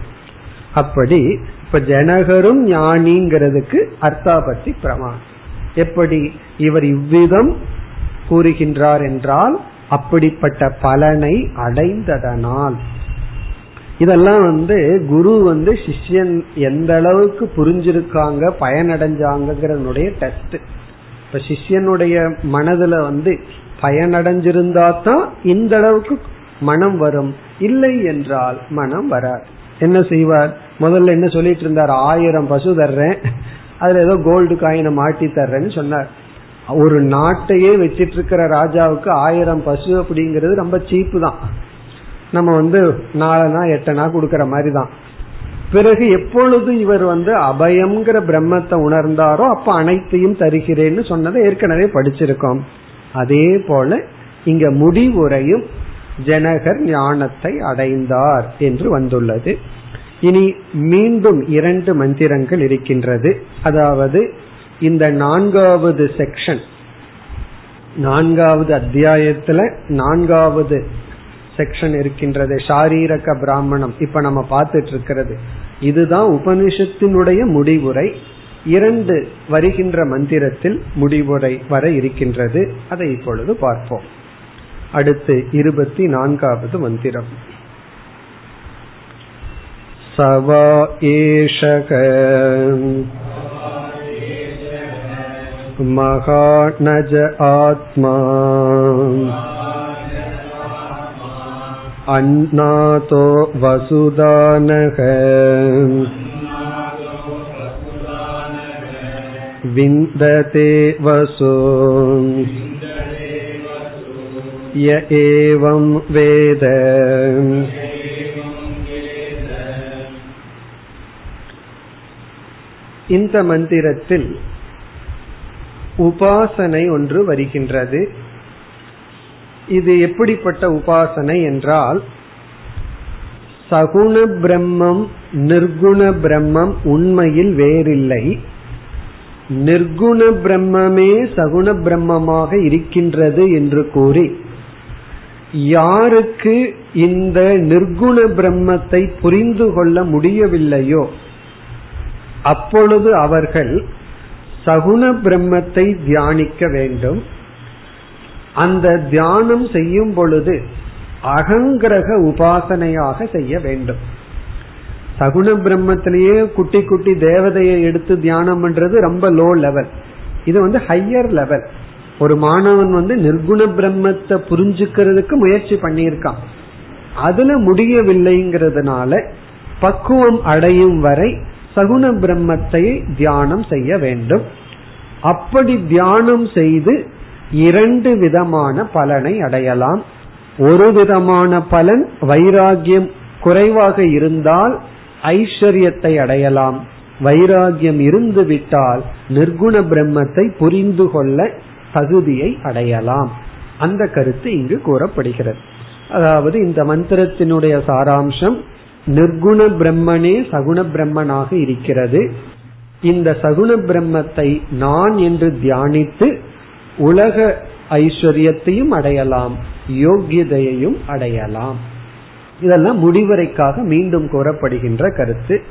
அப்படி இப்ப ஜனகரும் ஞானிங்கிறதுக்கு அர்த்தாபத்தி பிரமாணம். எப்படி? இவர் இவ்விதம் கூறுகின்றார் என்றால் அப்படிப்பட்ட பலனை அடைந்ததனால். இதெல்லாம் வந்து குரு வந்து சிஷ்யன் எந்த அளவுக்கு புரிஞ்சிருக்காங்க பயனடைஞ்சாங்கிறனுடைய டெஸ்ட் இப்ப சிஷ்யனுடைய மனதுல வந்து பயனடைஞ்சிருந்தா தான் இந்த அளவுக்கு மனம் வரும். இல்லை என்றால் மனம் வராது. என்ன செய்வார்? முதல்ல என்ன சொல்லிட்டு இருந்தார்? ஆயிரம் பசு தர்றேன். அதுல ஏதோ கோல்டு காயினை மாட்டி தர்றேன்னு சொன்னார். ஒரு நாட்டையே வச்சிட்டு இருக்கிற ராஜாவுக்கு ஆயிரம் பசு அப்படிங்கிறது ரொம்ப சீப்பு தான் நம்ம வந்து நாலனா எட்டனா கொடுக்கற மாதிரி தான் பிறகு எப்பொழுது இவர் வந்து அபயம்ங்கிற பிரம்மத்தை உணர்ந்தாரோ அப்ப அனைத்தையும் தருகிறேன்னு சொன்னதை ஏற்கனவே படிச்சிருக்கோம். அதே போல இங்க முடிவுரையும் ஜனகர் ஞானத்தை அடைந்தார் என்று வந்துள்ளது. இனி மீண்டும் இரண்டு மந்திரங்கள் இருக்கின்றது. அதாவது இந்த நான்காவது செக்ஷன் நான்காவது அத்தியாயத்துல நான்காவது செக்ஷன் இருக்கின்றது சாரீரக பிராமணம். இப்ப நம்ம பார்த்துட்டு இருக்கிறது இதுதான் உபனிஷத்தினுடைய முடிவுரை. இரண்டு வருகின்ற மந்திரத்தில் முடிவுரை வர இருக்கின்றது. அதை இப்பொழுது பார்ப்போம். அடுத்து இருபத்தி நான்காவது மந்திரம். சவா ஏஷக महानज आत्मा अन्नातो वसुदानः विन्दते वसु य एवं वेद இந்த மந்திரத்தில் உபாசனை ஒன்று வருகின்றது. இது எப்படிப்பட்ட உபாசனை என்றால் சகுண பிரம்மம் நிர்குண பிரம்மம் உண்மையில் வேறில்லை. நிர்குண பிரம்மமே சகுண பிரம்மமாக இருக்கின்றது என்று கூறி யாருக்கு இந்த நிர்குண பிரம்மத்தை புரிந்து கொள்ள முடியவில்லையோ அப்பொழுது அவர்கள் சகுண பிரம்மத்தை தியானிக்க வேண்டும். அந்த தியானம் செய்யும் பொழுது அகங்கிரக உபாசனையாக செய்ய வேண்டும். சகுண பிரம்மத்திலேயே குட்டி குட்டி தேவதையை எடுத்து தியானம் பண்றது ரொம்ப லோ லெவல் இது வந்து ஹையர் லெவல் ஒரு மாணவன் வந்து நிர்குண பிரம்மத்தை புரிஞ்சுக்கிறதுக்கு முயற்சி பண்ணியிருக்கான். அதுல முடியவில்லைங்கிறதுனால பக்குவம் அடையும் வரை சகுண பிரம்மத்தை தியானம் செய்ய வேண்டும். அப்படி தியானம் செய்து இரண்டு விதமான பலனை அடையலாம். ஒரு விதமான பலன் வைராகியம் குறைவாக இருந்தால் ஐஸ்வர்யத்தை அடையலாம். வைராகியம் இருந்து விட்டால் நிர்குண பிரம்மத்தை புரிந்து கொள்ள தகுதியை அடையலாம். அந்த கருத்து இங்கு கூறப்படுகிறது. அதாவது இந்த மந்திரத்தினுடைய சாராம்சம் நிர்குண பிரம்மனே சகுண பிரம்மனாக இருக்கிறது. இந்த சகுண பிரம்மத்தை நான் என்று தியானித்து உலக ஐஸ்வர்யத்தையும் அடையலாம் யோகியதையையும் அடையலாம். இதெல்லாம் முடிவுரைக்காக மீண்டும் கூறப்படுகின்ற கருத்து.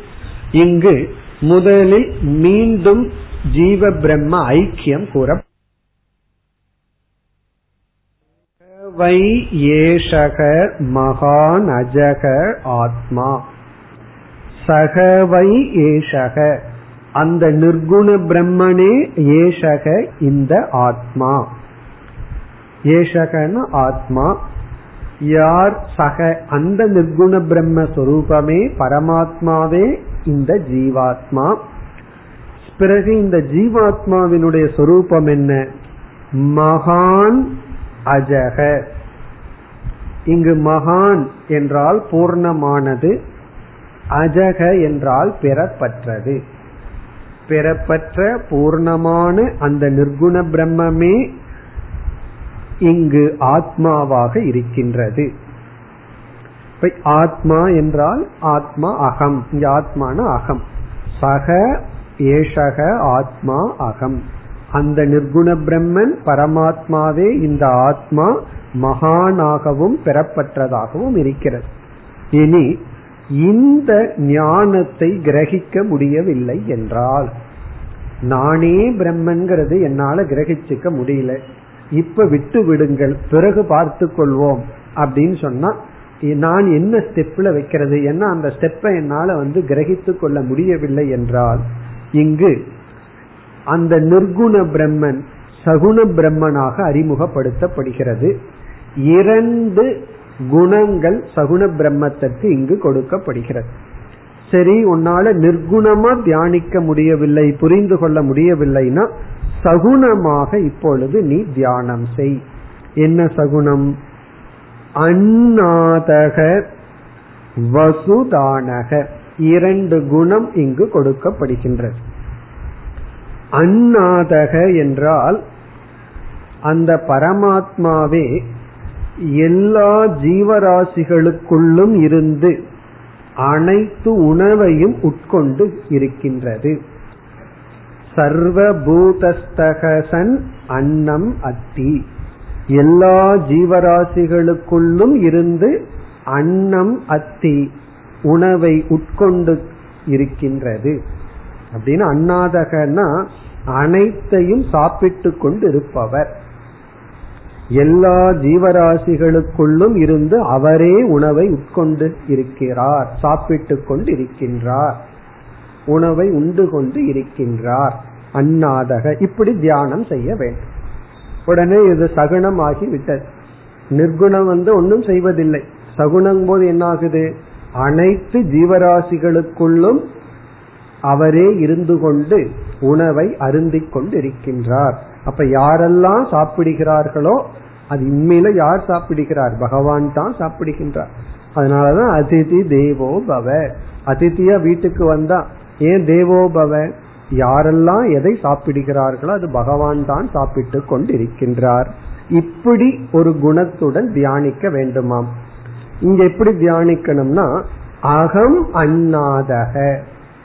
இங்கு முதலில் மீண்டும் ஜீவ பிரம்ம ஐக்கியம் கூற வை ஏஷக மகான் அஜக ஆத்மா சகவை ஏஷக. அந்த நிர்குண பிரம்மனே ஏஷக இந்த ஆத்மா. ஏஷகன ஆத்மா. யார் சக அந்த நிர்குண பிரம்ம சொரூபமே பரமாத்மாவே இந்த ஜீவாத்மா. பிறகு இந்த ஜீவாத்மாவினுடைய சொரூபம் என்ன? மகான் அஜக. இங்கு மகான் என்றால் பூர்ணமானது அஜக என்றால் பெறப்பற்றது. பெறப்பற்ற பூர்ணமான அந்த நிர்குண பிரம்மமே இங்கு ஆத்மாவாக இருக்கின்றது. ஆத்மா என்றால் ஆத்மா அகம். இங்க ஆத்மான அகம். சக ஏஷக ஆத்மா அகம். அந்த நிர்குண பிரம்மன் பரமாத்மாவே இந்த ஆத்மா மகானாகவும் பெறப்பட்டதாகவும் இருக்கிறது. இனி இந்த ஞானத்தை கிரகிக்க முடியவில்லை என்றால் நானே பிரம்மன்கிறது என்னால கிரகிச்சுக்க முடியல. இப்ப விட்டு விடுங்கள் பிறகு பார்த்து கொள்வோம் அப்படின்னு சொன்னா நான் என்ன ஸ்டெப்ல வைக்கிறது ஏன்னா அந்த ஸ்டெப்பை என்னால வந்து கிரகித்து கொள்ள முடியவில்லை என்றால் இங்கு அந்த நிர்குண பிரம்மன் சகுண பிரம்மனாக அறிமுகப்படுத்தப்படுகிறது. இரண்டு குணங்கள் சகுண பிரம்மத்திற்கு இங்கு கொடுக்கப்படுகிறது. சரி உன்னால நிர்குணமா தியானிக்க முடியவில்லை புரிந்து கொள்ள முடியவில்லைன்னா சகுணமாக இப்பொழுது நீ தியானம் செய். என்ன சகுணம்? அந்நாதக வசுதானக. இரண்டு குணம் இங்கு கொடுக்கப்படுகின்றது. அந்நாதக என்றால் அந்த பரமாத்மாவே எல்லா ஜீவராசிகளுக்குள்ளும் இருந்து அனைத்து உணவையும் உட்கொண்டு இருக்கின்றது. சர்வபூதஸ்தகசன் அன்னம் அத்தி. எல்லா ஜீவராசிகளுக்குள்ளும் இருந்து அன்னம் அத்தி உணவை உட்கொண்டு இருக்கின்றது. அப்படின்னு அண்ணாதகன்னா அனைத்தையும் சாப்பிட்டு கொண்டு இருப்பவர் எல்லா ஜீவராசிகளுக்குள்ளும் இருந்து அவரே உணவை உட்கொண்டு இருக்கிறார் சாப்பிட்டு கொண்டு இருக்கின்றார் உணவை உண்டு கொண்டு இருக்கின்றார் அண்ணாதக. இப்படி தியானம் செய்ய வேண்டும். உடனே இது சகுனம் ஆகி விட்டது நிர்குணம் வந்து ஒன்றும் செய்வதில்லை. சகுனம் போது என்ன ஆகுது அனைத்து ஜீவராசிகளுக்குள்ளும் அவரே இருந்து கொண்டு உணவை அருந்திக் கொண்டிருக்கின்றார். அப்ப யாரெல்லாம் சாப்பிடுகிறார்களோ அது உண்மையில யார் சாப்பிடுகிறார்? பகவான் தான் சாப்பிடுகின்றார். அதனாலதான் அதிதி தேவோ பவ அதிதியா வீட்டுக்கு வந்தா ஏன் தேவோ பவ? யாரெல்லாம் எதை சாப்பிடுகிறார்களோ அது பகவான் தான் சாப்பிட்டு கொண்டிருக்கின்றார். இப்படி ஒரு குணத்துடன் தியானிக்க வேண்டுமாம். இங்க எப்படி தியானிக்கணும்னா அகம் அண்ணாதக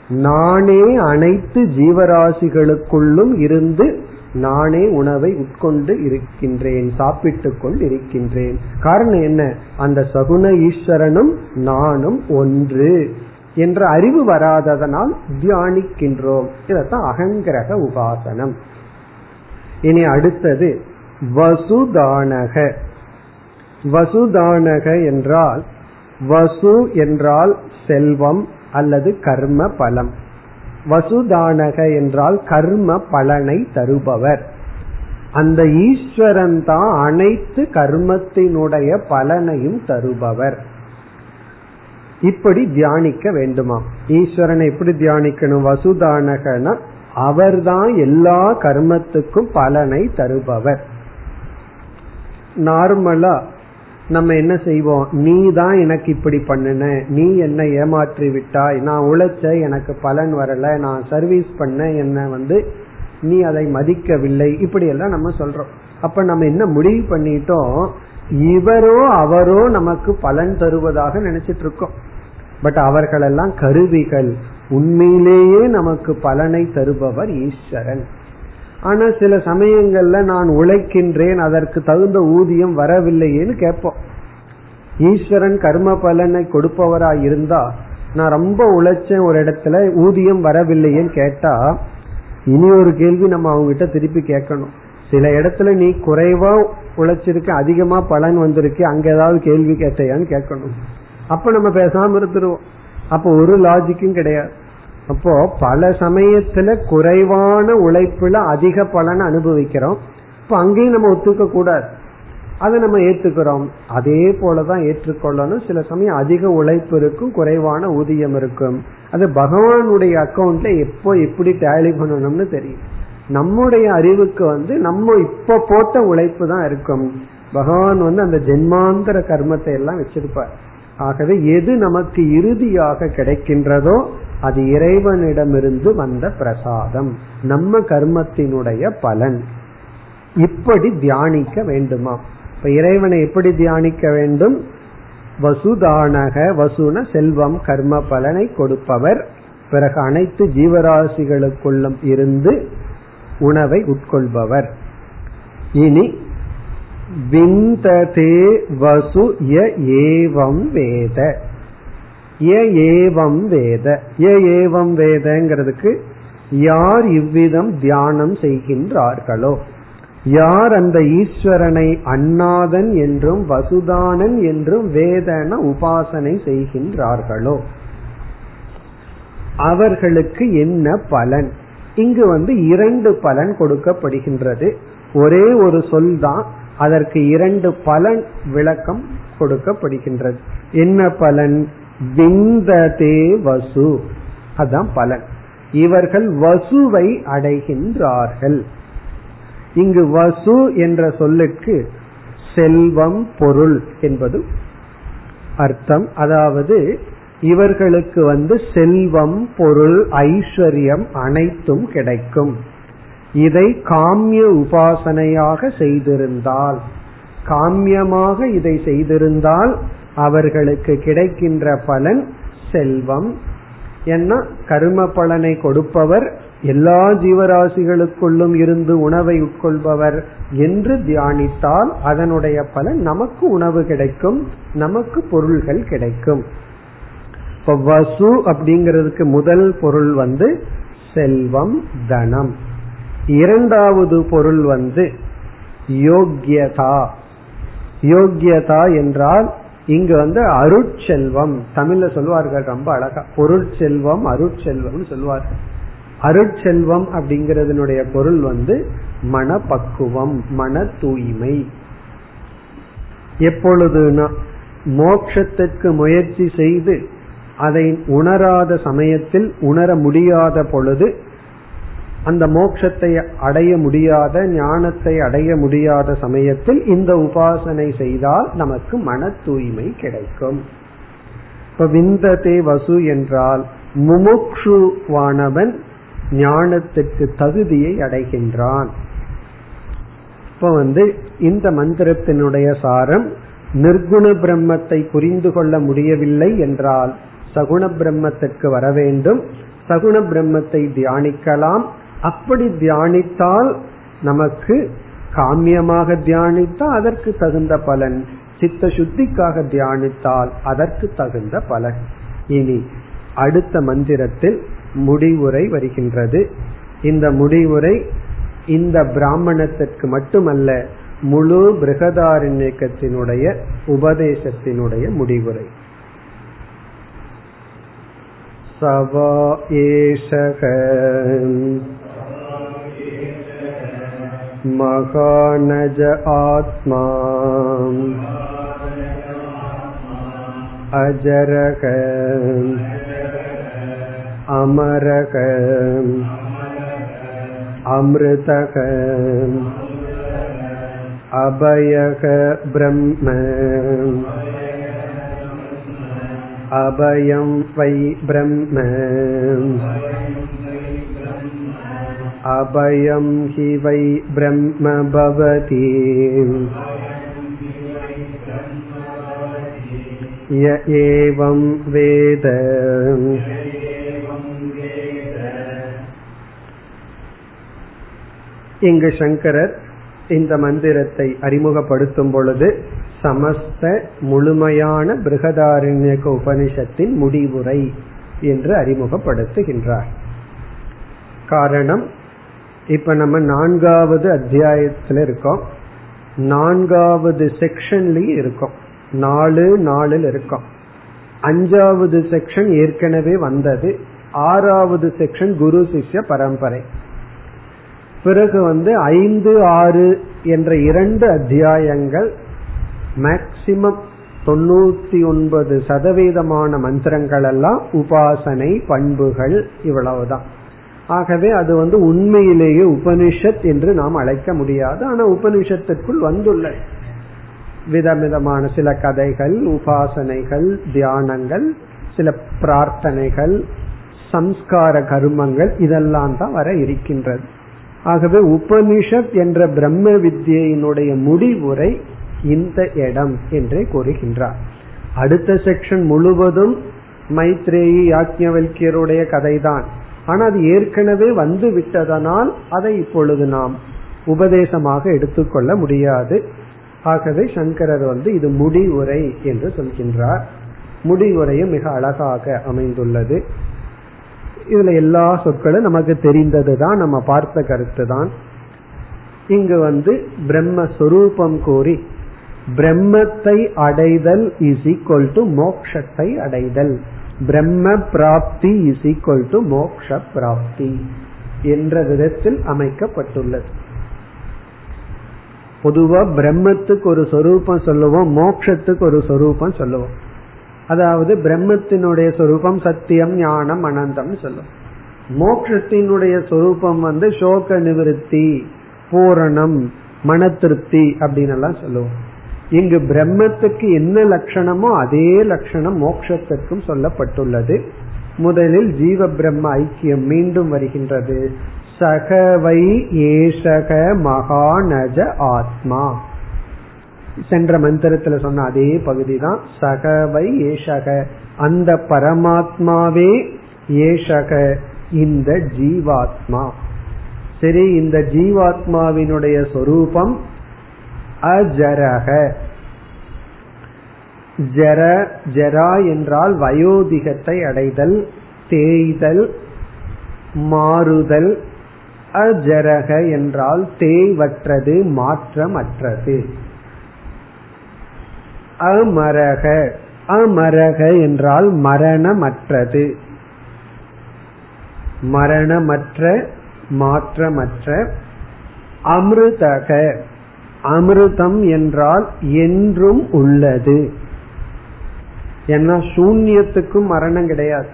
நானே அனைத்து ஜீவராசிகளுக்குள்ளும் இருந்து நானே உணவை உட்கொண்டு இருக்கின்றேன் சாப்பிட்டுக் கொண்டு இருக்கின்றேன். காரணம் என்ன? அந்த சகுன ஈஸ்வரனும் நானும் ஒன்று என்ற அறிவு வராததனால் தியானிக்கின்றோம். இதத்தான் அகங்கிரக உபாசனம். இனி அடுத்தது வசுதானக. வசுதானக என்றால் வசு என்றால் செல்வம் அல்லது கர்ம பலம். வசுதானக என்றால் கர்ம பலனை தருபவர். அந்த ஈஸ்வரன் தான் அனைத்து கர்மத்தினுடைய பலனையும் தருபவர். இப்படி தியானிக்க வேண்டுமா? ஈஸ்வரனை எப்படி தியானிக்கணும்? வசுதானகனா அவர்தான் எல்லா கர்மத்துக்கும் பலனை தருபவர். நார்மலா நம்ம என்ன செய்வோம்? நீ தான் எனக்கு இப்படி பண்ணுன. நீ என்னை ஏமாற்றி விட்டாய். நான் உழைச்ச எனக்கு பலன் வரல. நான் சர்வீஸ் பண்ண என்ன வந்து நீ அதை மதிக்கவில்லை. இப்படி எல்லாம் நம்ம சொல்றோம். அப்ப நம்ம என்ன முடிவு பண்ணிட்டோம்? இவரோ அவரோ நமக்கு பலன் தருவதாக நினைச்சிட்டு இருக்கோம். பட் அவர்களெல்லாம் கருவிகள். உண்மையிலேயே நமக்கு பலனை தருபவர் ஈஸ்வரன். ஆனா சில சமயங்கள்ல நான் உழைக்கின்றேன் அதற்கு தகுந்த ஊதியம் வரவில்லையேன்னு கேட்போம். ஈஸ்வரன் கர்ம பலனை கொடுப்பவரா இருந்தா நான் ரொம்ப உழைச்சேன் ஒரு இடத்துல ஊதியம் வரவில்லையேன்னு கேட்டா இனி ஒரு கேள்வி நம்ம அவங்க கிட்ட திருப்பி கேட்கணும். சில இடத்துல நீ குறைவா உழைச்சிருக்க அதிகமா பலன் வந்திருக்கு அங்க ஏதாவது கேள்வி கேட்டையான்னு கேட்கணும். அப்ப நம்ம பேசாம இருந்துருவோம். அப்ப ஒரு லாஜிக்கும் கிடையாது. அப்போ பல சமயத்துல குறைவான உழைப்புல அதிக பலனை அனுபவிக்கிறோம். இப்ப அங்கேயும் நம்ம ஒத்துக்க கூடாது. அதை நம்ம ஏத்துக்கிறோம். அதே போலதான் ஏற்றுக்கொள்ளணும். சில சமயம் அதிக உழைப்பு இருக்கும் குறைவான ஊதியம் இருக்கும். அது பகவானுடைய அக்கௌண்ட்ல எப்போ எப்படி டேலி பண்ணணும்னு தெரியும். நம்முடைய அறிவுக்கு வந்து நம்ம இப்ப போட்ட உழைப்பு தான் இருக்கும். பகவான் வந்து அந்த ஜென்மாந்தர கர்மத்தை எல்லாம் வச்சிருப்பார். ஆகவே எது நமக்கு இறுதியாக கிடைக்கின்றதோ அது இறைவனிடமிருந்து வந்த பிரசாதம். நம்ம கர்மத்தினுடைய பலன். இப்படி தியானிக்க வேண்டுமா? இப்ப இறைவனை எப்படி தியானிக்க வேண்டும்? வசுதானக வசுன செல்வம் கர்ம பலனை கொடுப்பவர். பிறகு அனைத்து ஜீவராசிகளுக்குள்ளும் இருந்து உணவை உட்கொள்பவர். இனி விந்ததே வசு ய ஏவம் வேத. ய ஏவம் வேத. ய ஏவம் வேதங்கிறதுக்கு யார் இவ்விதம் தியானம் செய்கின்றார்களோ? யார் அந்த ஈஸ்வரனை அண்ணாதன் என்றும் வசுதானன் என்றும் வேதன உபாசனை செய்கின்றார்களோ? அவர்களுக்கு என்ன பலன்? இங்கு வந்து இரண்டு பலன் கொடுக்கப்படுகின்றது. ஒரே ஒரு சொல் தான் அதற்கு இரண்டு பலன் விளக்கம் கொடுக்கப்படுகின்றது. என்ன பலன்? விந்ததே வசு. அதான் பலன். இவர்கள் வசுவை அடைகின்றார்கள். இங்கு வசு என்ற சொல்லுக்கு செல்வம் பொருள் என்பது அர்த்தம். அதாவது இவர்களுக்கு வந்து செல்வம் பொருள் ஐஸ்வர்யம் அனைத்தும் கிடைக்கும். இதை காமிய உபாசனையாக செய்திருந்தால் காமியமாக இதை செய்திருந்தால் அவர்களுக்கு கிடைக்கின்ற பலன் செல்வம். என்ன? கர்ம பலனை கொடுப்பவர் எல்லா ஜீவராசிகளுக்குள்ளும் இருந்து உணவை உட்கொள்பவர் என்று தியானித்தால் அதனுடைய பலன் நமக்கு உணவு கிடைக்கும் நமக்கு பொருள்கள் கிடைக்கும். இப்ப வசு அப்படிங்கிறதுக்கு முதல் பொருள் வந்து செல்வம் தனம். இரண்டாவது பொருள் வந்து யோக்கியதா யோக்கியதா என்றால் இங்கு வந்து அருட்செல்வம். தமிழ்ல சொல்வார்கள் ரொம்ப அழகா. பொருட்செல்வம் அருட்செல்வம் சொல்வார்கள். அருட்செல்வம் அப்படிங்கறதனுடைய பொருள் வந்து மனப்பக்குவம் மன தூய்மை எப்பொழுதுனா மோட்சத்திற்கு முயற்சி செய்து அதை உணராத சமயத்தில் உணர முடியாத பொழுது அந்த மோட்சத்தை அடைய முடியாத ஞானத்தை அடைய முடியாத சமயத்தில் இந்த உபாசனை செய்தால் நமக்கு மன தூய்மை கிடைக்கும். இப்ப விந்ததே வசு என்றால் முமுக்ஷுவானவன் ஞானத்திற்கு தகுதியை அடைகின்றான். இப்ப வந்து இந்த மந்திரத்தினுடைய சாரம் நிர்குண பிரம்மத்தை புரிந்து கொள்ள முடியவில்லை என்றால் சகுண பிரம்மத்திற்கு வர வேண்டும். சகுண பிரம்மத்தை தியானிக்கலாம். அப்படி தியானித்தால் நமக்கு காமியமாக தியானித்தால் அதற்கு தகுந்த பலன். சித்த சுத்திக்காக தியானித்தால் அதற்கு தகுந்த பலன். இனி அடுத்த மந்திரத்தில் முடிவுரை வருகின்றது. இந்த முடிவுரை இந்த பிராமணத்திற்கு மட்டுமல்ல முழு பிரகதாரண்யக்கத்தினுடைய உபதேசத்தினுடைய முடிவுரை. சவா ஏஷக महानज आत्मा अजरक अमरक अमृतक अभयक ब्रह्म अभयं वै ब्रह्म அபயம் हि वै ब्रह्म भवति। ஏவம் एवं இங்கு சங்கரர் இந்த மந்திரத்தை அறிமுகப்படுத்தும் பொழுது சமஸ்த முழுமையான பிருகதாரண்யக உபனிஷத்தின் முடிவுரை என்று அறிமுகப்படுத்துகின்றார். காரணம் இப்ப நம்ம நான்காவது அத்தியாயத்துல இருக்கோம். நான்காவது செக்ஷன்லயும் இருக்கோம். நாலு நாலில் இருக்கோம். அஞ்சாவது செக்ஷன் ஏற்கனவே வந்தது. ஆறாவது செக்ஷன் குரு சிஷ்ய பரம்பரை. பிறகு வந்து ஐந்து ஆறு என்ற இரண்டு அத்தியாயங்கள் மேக்சிமம் தொண்ணூத்தி ஒன்பது சதவீதமான மந்திரங்கள் எல்லாம் உபாசனை பண்புகள் இவ்வளவுதான். ஆகவே அது வந்து உண்மையிலேயே உபனிஷத் என்று நாம் அழைக்க முடியாது. ஆனா உபனிஷத்திற்குள் வந்துள்ள விதவிதமான சில கதைகள் உபாசனைகள் தியானங்கள் சில பிரார்த்தனைகள் சம்ஸ்கார கர்மங்கள் இதெல்லாம் தான் வர இருக்கின்றது. ஆகவே உபனிஷத் என்ற பிரம்ம வித்யினுடைய முடிவுரை இந்த இடம் என்றே கூறுகின்றார். அடுத்த செக்ஷன் முழுவதும் மைத்ரேயி யாக்ஞவல்யருடைய கதைதான். ஆனா அது ஏற்கனவே வந்து விட்டதனால் அதை இப்பொழுது நாம் உபதேசமாக எடுத்துக்கொள்ள முடியாது. ஆகவே சங்கரர் வந்து இது முடிவுரை என்று சொல்கின்றார். முடிவுரையும் மிக அழகாக அமைந்துள்ளது. இதுல எல்லா சொற்களும் நமக்கு தெரிந்தது தான் நம்ம பார்த்த கருத்து தான் இங்கு வந்து பிரம்மஸ்வரூபம் கூறி பிரம்மத்தை அடைதல் இஸ் ஈக்வல் டு மோக்ஷத்தை அடைதல். பிரம்ம பிராப்தி இஸ் ஈக்வல் டு மோக்ஷ பிராப்தி என்ற விதத்தில் அமைக்கப்பட்டுள்ளது. பொதுவா பிரம்மத்துக்கு ஒரு சொரூபம் சொல்லுவோம் மோக்ஷத்துக்கு ஒரு சொரூபம் சொல்லுவோம். அதாவது பிரம்மத்தினுடைய சொரூபம் சத்தியம் ஞானம் அனந்தம் சொல்லும் மோக்ஷத்தினுடைய சொரூபம் வந்து சோக நிவிருத்தி பூரணம் மன திருப்தி அப்படின்னு எல்லாம் சொல்லுவோம். இங்கு பிரம்மத்துக்கு என்ன லட்சணமோ அதே லட்சணம் மோக்ஷத்திற்கும் சொல்லப்பட்டுள்ளது. முதலில் ஜீவ பிரம்ம ஐக்கியம் மீண்டும் வருகின்றது. சகவை ஏசக மகாநஜ ஆத்மா. சென்ற மந்திரத்துல சொன்ன அதே பகுதி தான் சகவை ஏஷக. அந்த பரமாத்மாவே ஏஷக. இந்த ஜீவாத்மா. சரி இந்த ஜீவாத்மாவினுடைய சொரூபம் அஜரக ஜர ஜரா என்றால் வயோதிகத்தை அடைதல் தேய்தல் மாறுதல். அஜரக என்றால் தேய்வற்றது மாற்றமற்றது. அமரக அமரக என்றால் மரணமற்றது. மரணமற்ற மாற்றமற்ற. அமிர்தக அமிர்தம் என்றால் என்றும் உள்ளது. ஏன்னா சூன்யத்துக்கும் மரணம் கிடையாது.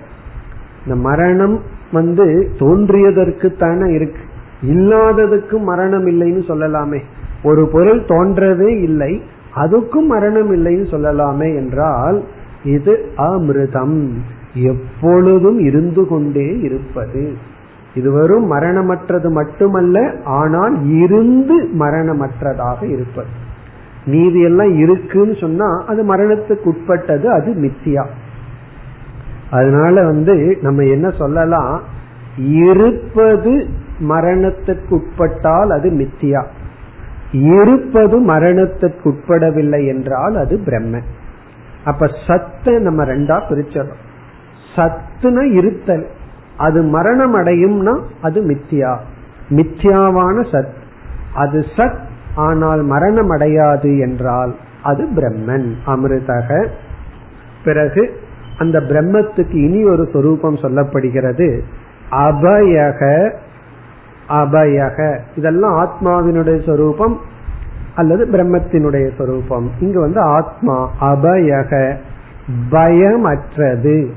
இந்த மரணம் வந்து தோன்றியதற்கு தானே இருக்கு. இல்லாததுக்கும் மரணம் இல்லைன்னு சொல்லலாமே. ஒரு பொருள் தோன்றவே இல்லை அதுக்கும் மரணம் இல்லைன்னு சொல்லலாமே என்றால் இது அமிர்தம். எப்பொழுதும் இருந்து கொண்டே இருப்பது. இது வெறும் மரணமற்றது மட்டுமல்ல ஆனால் இருந்து மரணமற்றதாக இருப்பது. நீதி எல்லாம் இருக்குன்னு சொன்னா அது மரணத்துக்கு உட்பட்டது அது மித்தியா. அதனால வந்து நம்ம என்ன சொல்லலாம்? இருப்பது மரணத்துக்கு உட்பட்டால் அது மித்தியா. இருப்பது மரணத்துக்கு உட்படவில்லை என்றால் அது பிரம்ம. அப்ப சத்தை நம்ம ரெண்டா பிரிச்சிடறோம். சத்துன இருத்தல். அது மரணம் அடையும்னா அது மித்தியா மித்தியாவான சத். அது சத் ஆனால் மரணம் அடையாது என்றால் அது பிரம்மன். அமிர்தக. பிறகு அந்த பிரம்மத்துக்கு இனி ஒரு சொரூபம் சொல்லப்படுகிறது. அபயக. அபயக. இதெல்லாம் ஆத்மாவினுடைய சொரூபம் அல்லது பிரம்மத்தினுடைய சொரூபம். இங்க வந்து ஆத்மா அபயக. பயமற்றது.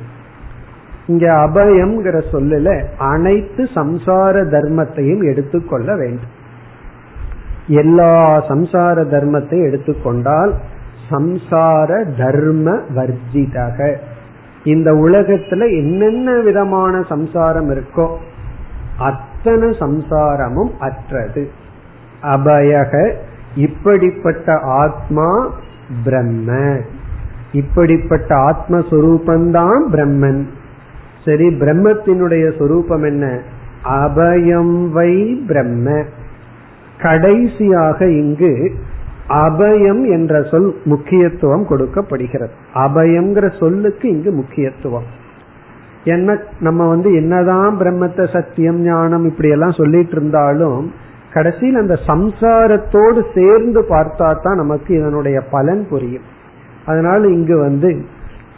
இங்க அபயம்ங்கிற சொல்லல அனைத்து சம்சார தர்மத்தையும் எடுத்துக்கொள்ள வேண்டும். எல்லா சம்சார தர்மத்தை எடுத்துக்கொண்டால் சம்சார தர்ம வர்ஜிதக. இந்த உலகத்துல என்னென்ன விதமான சம்சாரம் இருக்கோ அத்தனை சம்சாரமும் அற்றது. அபயக இப்படிப்பட்ட ஆத்மா பிரம்ம இப்படிப்பட்ட ஆத்மஸ்வரூபந்தான் பிரம்மன். சரி பிரம்மத்தினுடைய சொரூபம் என்ன? அபயம் வை பிரம்ம. கடைசியாக இங்கு அபயம் என்ற சொல் முக்கியத்துவம் கொடுக்கப்படுகிறது. அபயம்ங்கிற சொல்லுக்கு இங்கு முக்கியத்துவம். என்ன நம்ம வந்து என்னதான் பிரம்மத்தை சத்தியம் ஞானம் இப்படி எல்லாம் சொல்லிட்டு இருந்தாலும் கடைசியில் அந்த சம்சாரத்தோடு சேர்ந்து பார்த்தா தான் நமக்கு இதனுடைய பலன் புரியும். அதனால இங்கு வந்து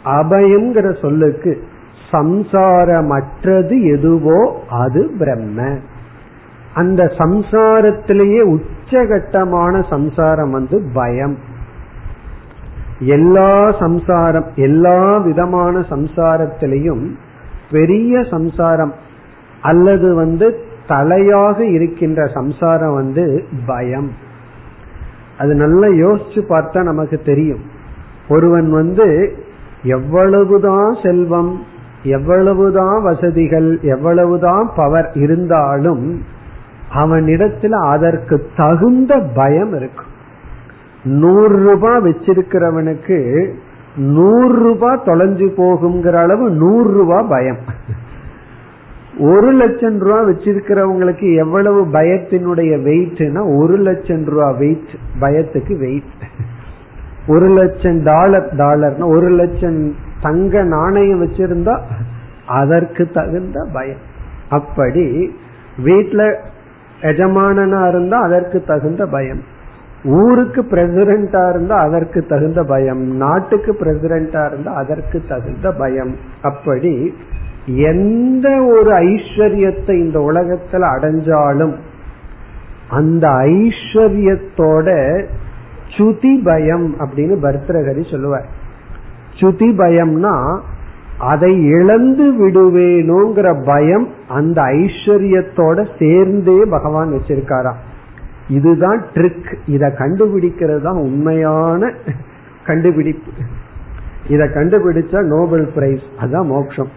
அபயம்ங்கிற சொல்லுக்கு சம்சாரமற்றது எதுவோ அது பிரம்ம. அந்த சம்சாரத்திலேயே உச்சகட்டமான சம்சாரம் வந்து பயம். எல்லா சம்சாரம் எல்லா விதமான சம்சாரத்திலையும் பெரிய சம்சாரம் அல்லது வந்து தலையாக இருக்கின்ற சம்சாரம் வந்து பயம். அது நல்லா யோசிச்சு பார்த்தா நமக்கு தெரியும். ஒருவன் வந்து எவ்வளவுதான் செல்வம் எவ்வளவுதான் வசதிகள் எவ்வளவுதான் பவர் இருந்தாலும் அவனிடத்துல அதற்கு தகுந்த பயம் இருக்கும் நூறு ரூபாய் வச்சிருக்கிறவனுக்கு நூறு ரூபாய் தொலைஞ்சு போகுங்கிற அளவு நூறு ரூபாய் பயம். ஒரு லட்சம் ரூபா வச்சிருக்கிறவங்களுக்கு எவ்வளவு பயத்தினுடைய வெயிட்னா ஒரு லட்சம் ரூபா வெயிட் பயத்துக்கு வெயிட் ஒரு லட்சம் டாலர் டாலர்னா ஒரு லட்சம் தங்க நாணயம் வச்சிருந்தா அதற்கு தகுந்த பயம். அப்படி வீட்டுல எஜமானனா இருந்தா அதற்கு தகுந்த பயம். ஊருக்கு பிரசிடண்டா இருந்தா அதற்கு தகுந்த பயம். நாட்டுக்கு பிரசிடண்டா இருந்தா அதற்கு தகுந்த பயம். அப்படி எந்த ஒரு ஐஸ்வர்யத்தை இந்த உலகத்துல அடைஞ்சாலும் அந்த ஐஸ்வர்யத்தோட சுதி பயம் அப்படின்னு பர்தரகரி சொல்லுவார். சுதி பயம்னா அதை இழந்து விடுவேணுங்கிற பயம் அந்த ஐஸ்வர்யத்தோட சேர்ந்தே பகவான் வச்சிருக்காராம் இதுதான் ட்ரிக் இத கண்டுபிடிக்கிறது தான் உண்மையான கண்டுபிடிப்பு. இத கண்டுபிடிச்சா நோபல் பிரைஸ். அதான் மோட்சம்.